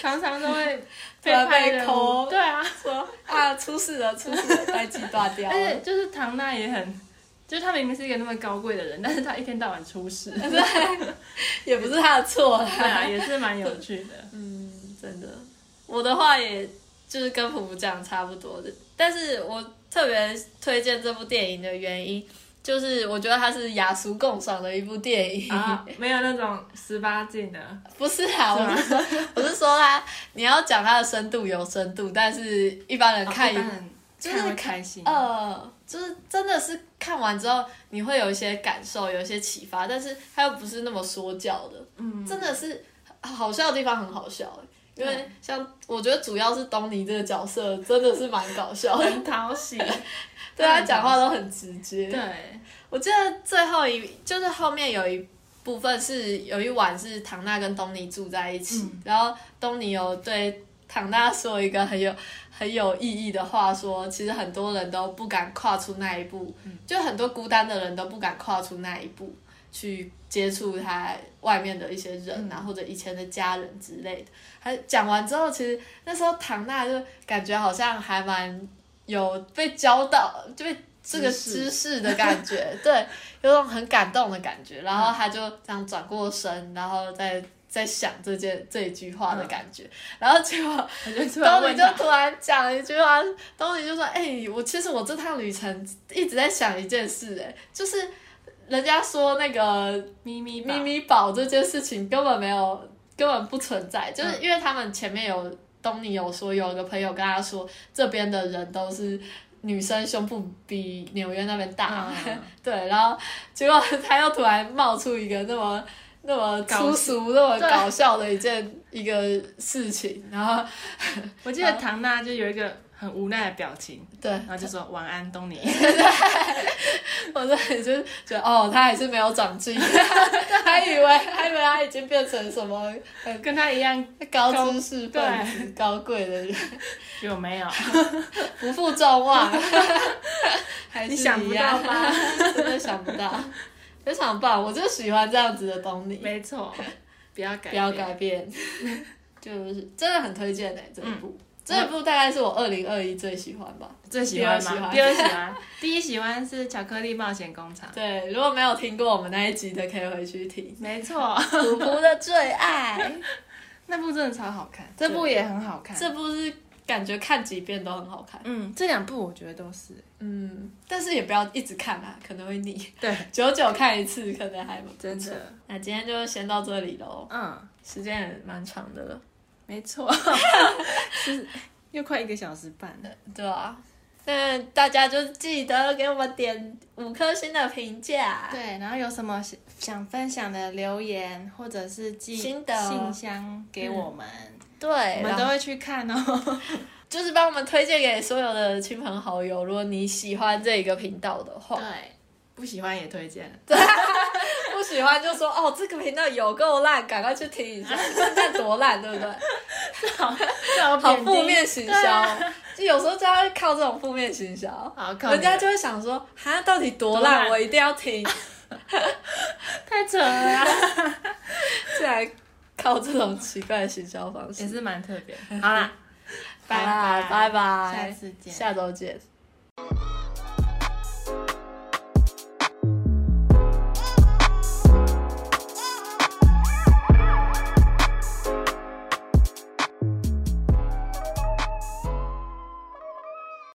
Speaker 1: 常常都会
Speaker 2: 被
Speaker 1: 派 任务
Speaker 2: 扣。
Speaker 1: 对啊，
Speaker 2: 说啊，出事了，出事了，代际断掉。
Speaker 1: 而且。就是唐娜也很，就是他明明是一个那么高贵的人，但是他一天到晚出事，对
Speaker 2: 也不是他的错
Speaker 1: 对啊，也是蛮有趣的。
Speaker 2: 嗯，真的，我的话也就是跟普普讲差不多的，但是我特别推荐这部电影的原因，就是我觉得它是雅俗共赏的一部电影。
Speaker 1: 啊，没有那种十八禁的，
Speaker 2: 不是啊，我是说，我是说它，你要讲它的深度有深度，但是一般人看就是
Speaker 1: 开心。
Speaker 2: 呃，就是真的是看完之后，你会有一些感受，有一些启发，但是它又不是那么说教的，
Speaker 1: 嗯，
Speaker 2: 真的是好笑的地方很好笑欸因为像我觉得主要是东尼这个角色真的是蛮搞笑的，
Speaker 1: 很讨喜。
Speaker 2: 对他讲话都很直接。
Speaker 1: 对，
Speaker 2: 我记得最后一就是后面有一部分是有一晚是唐娜跟东尼住在一起，然后东尼有对唐娜说一个很有很有意义的话说其实很多人都不敢跨出那一步，就很多孤单的人都不敢跨出那一步去接触他外面的一些人啊，或者以前的家人之类的。他讲完之后，其实那时候唐娜就感觉好像还蛮有被教到，就被这个
Speaker 1: 知识。
Speaker 2: 的感觉，对，有种很感动的感觉。然后他就这样转过身，然后再在想这件这一句话的感觉，然后结果东尼就，突然讲了一句话，东尼就说：“哎、我其实我这趟旅程一直在想一件事、哎，就是人家说那个
Speaker 1: 咪咪
Speaker 2: 咪咪宝这件事情根本没有，根本不存在，就是因为他们前面有东尼有说，有个朋友跟他说，这边的人都是女生胸部比纽约那边大，
Speaker 1: 嗯
Speaker 2: 对，然后结果他又突然冒出一个那么。那么粗俗、那么搞笑的一件一个事情，然后
Speaker 1: 我记得唐娜就有一个很无奈的表情，
Speaker 2: 对，
Speaker 1: 然后就说晚安，东尼。
Speaker 2: 我说你就觉得哦，他还是没有长进，还以为还以为他已经变成什么很
Speaker 1: 跟他一样
Speaker 2: 高知识分子、高贵的人，
Speaker 1: 有没有？
Speaker 2: 不负众望，还是
Speaker 1: 你想不
Speaker 2: 一样
Speaker 1: 到吧？
Speaker 2: 真的想不到，非常棒，我就喜欢这样子的东尼，
Speaker 1: 没错，不要改，
Speaker 2: 不要改。变，就是真的很推荐的、这一部。
Speaker 1: 嗯
Speaker 2: 这部大概是我二零二一最喜欢吧。
Speaker 1: 最喜欢吗？
Speaker 2: 第二喜欢
Speaker 1: 喜欢，第一喜欢是巧克力冒险工厂。
Speaker 2: 对，如果没有听过我们那一集的，可以回去听。
Speaker 1: 没错，
Speaker 2: 普普的最爱，
Speaker 1: 那部真的超好看，这部也很好看。
Speaker 2: 这部是感觉看几遍都很好看。
Speaker 1: 嗯，这两部我觉得都是。
Speaker 2: 嗯，但是也不要一直看啊，可能会腻。
Speaker 1: 对，
Speaker 2: 久久看一次，可能还。
Speaker 1: 真的。
Speaker 2: 那今天就先到这里喽，
Speaker 1: 嗯，
Speaker 2: 时间也蛮长的了，
Speaker 1: 没错，是又快一个小时半了。
Speaker 2: 对啊，那大家就记得给我们点五颗星的评价。
Speaker 1: 对，然后有什么想想分享的留言，或者是寄信箱给我们，
Speaker 2: 对，
Speaker 1: 我们都会去看哦。
Speaker 2: 就是帮我们推荐给所有的亲朋好友。如果你喜欢这个频道的话，
Speaker 1: 对，不喜欢也推荐。
Speaker 2: 不喜欢就说哦，这个频道有够烂，赶快去听一下，现在多烂，对不对？
Speaker 1: 好，好
Speaker 2: 好负面行销，就有时候就要靠这种负面行销，
Speaker 1: 好靠
Speaker 2: 人家就会想说，哈，到底多
Speaker 1: 多
Speaker 2: 烂，我一定要听，
Speaker 1: 太扯了啊，
Speaker 2: 竟然靠这种奇怪的行销方式
Speaker 1: 也。是蛮特别。好啦，
Speaker 2: 拜拜拜拜，
Speaker 1: 下次见。
Speaker 2: 下周见。